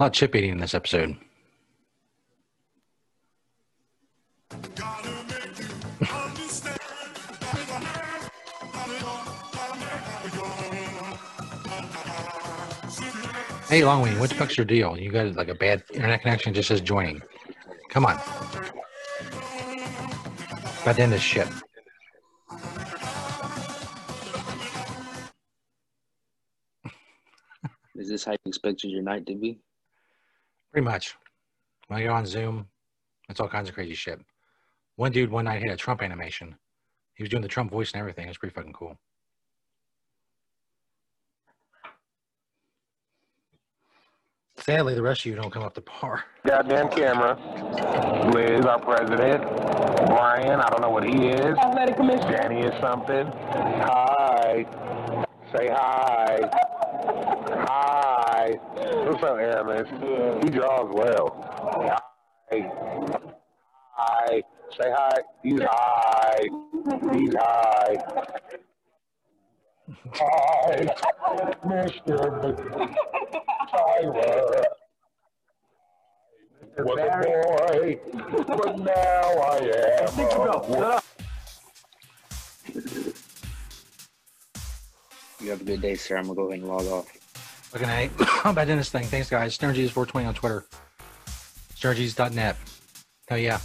Speaker 6: A lot of chip eating in this episode. Hey, Long Weenie, what the fuck's your deal? You got like a bad internet connection? Just says joining. Come on. About to end this shit.
Speaker 23: Is this how you expected your night to be?
Speaker 6: Pretty much. When I go on Zoom, it's all kinds of crazy shit. One dude one night hit a Trump animation. He was doing the Trump voice and everything. It was pretty fucking cool. Sadly, the rest of you don't come up to par.
Speaker 27: Goddamn camera. Liz, our president. Brian, I don't know what he is. Athletic commission. Danny is something. Hi. Say hi. Hi. What's up, Aramis? He draws well. Hi. Hi. Say hi. He's high. He's high. Hi, Mr. Tyler. Was a boy, but now I am. a
Speaker 23: You have a good day, sir. I'm gonna go ahead and log off.
Speaker 6: Fucking A. I'm to end this thing. Thanks, guys. StonerJesus420 on Twitter. StonerJesus.net. Hell yeah.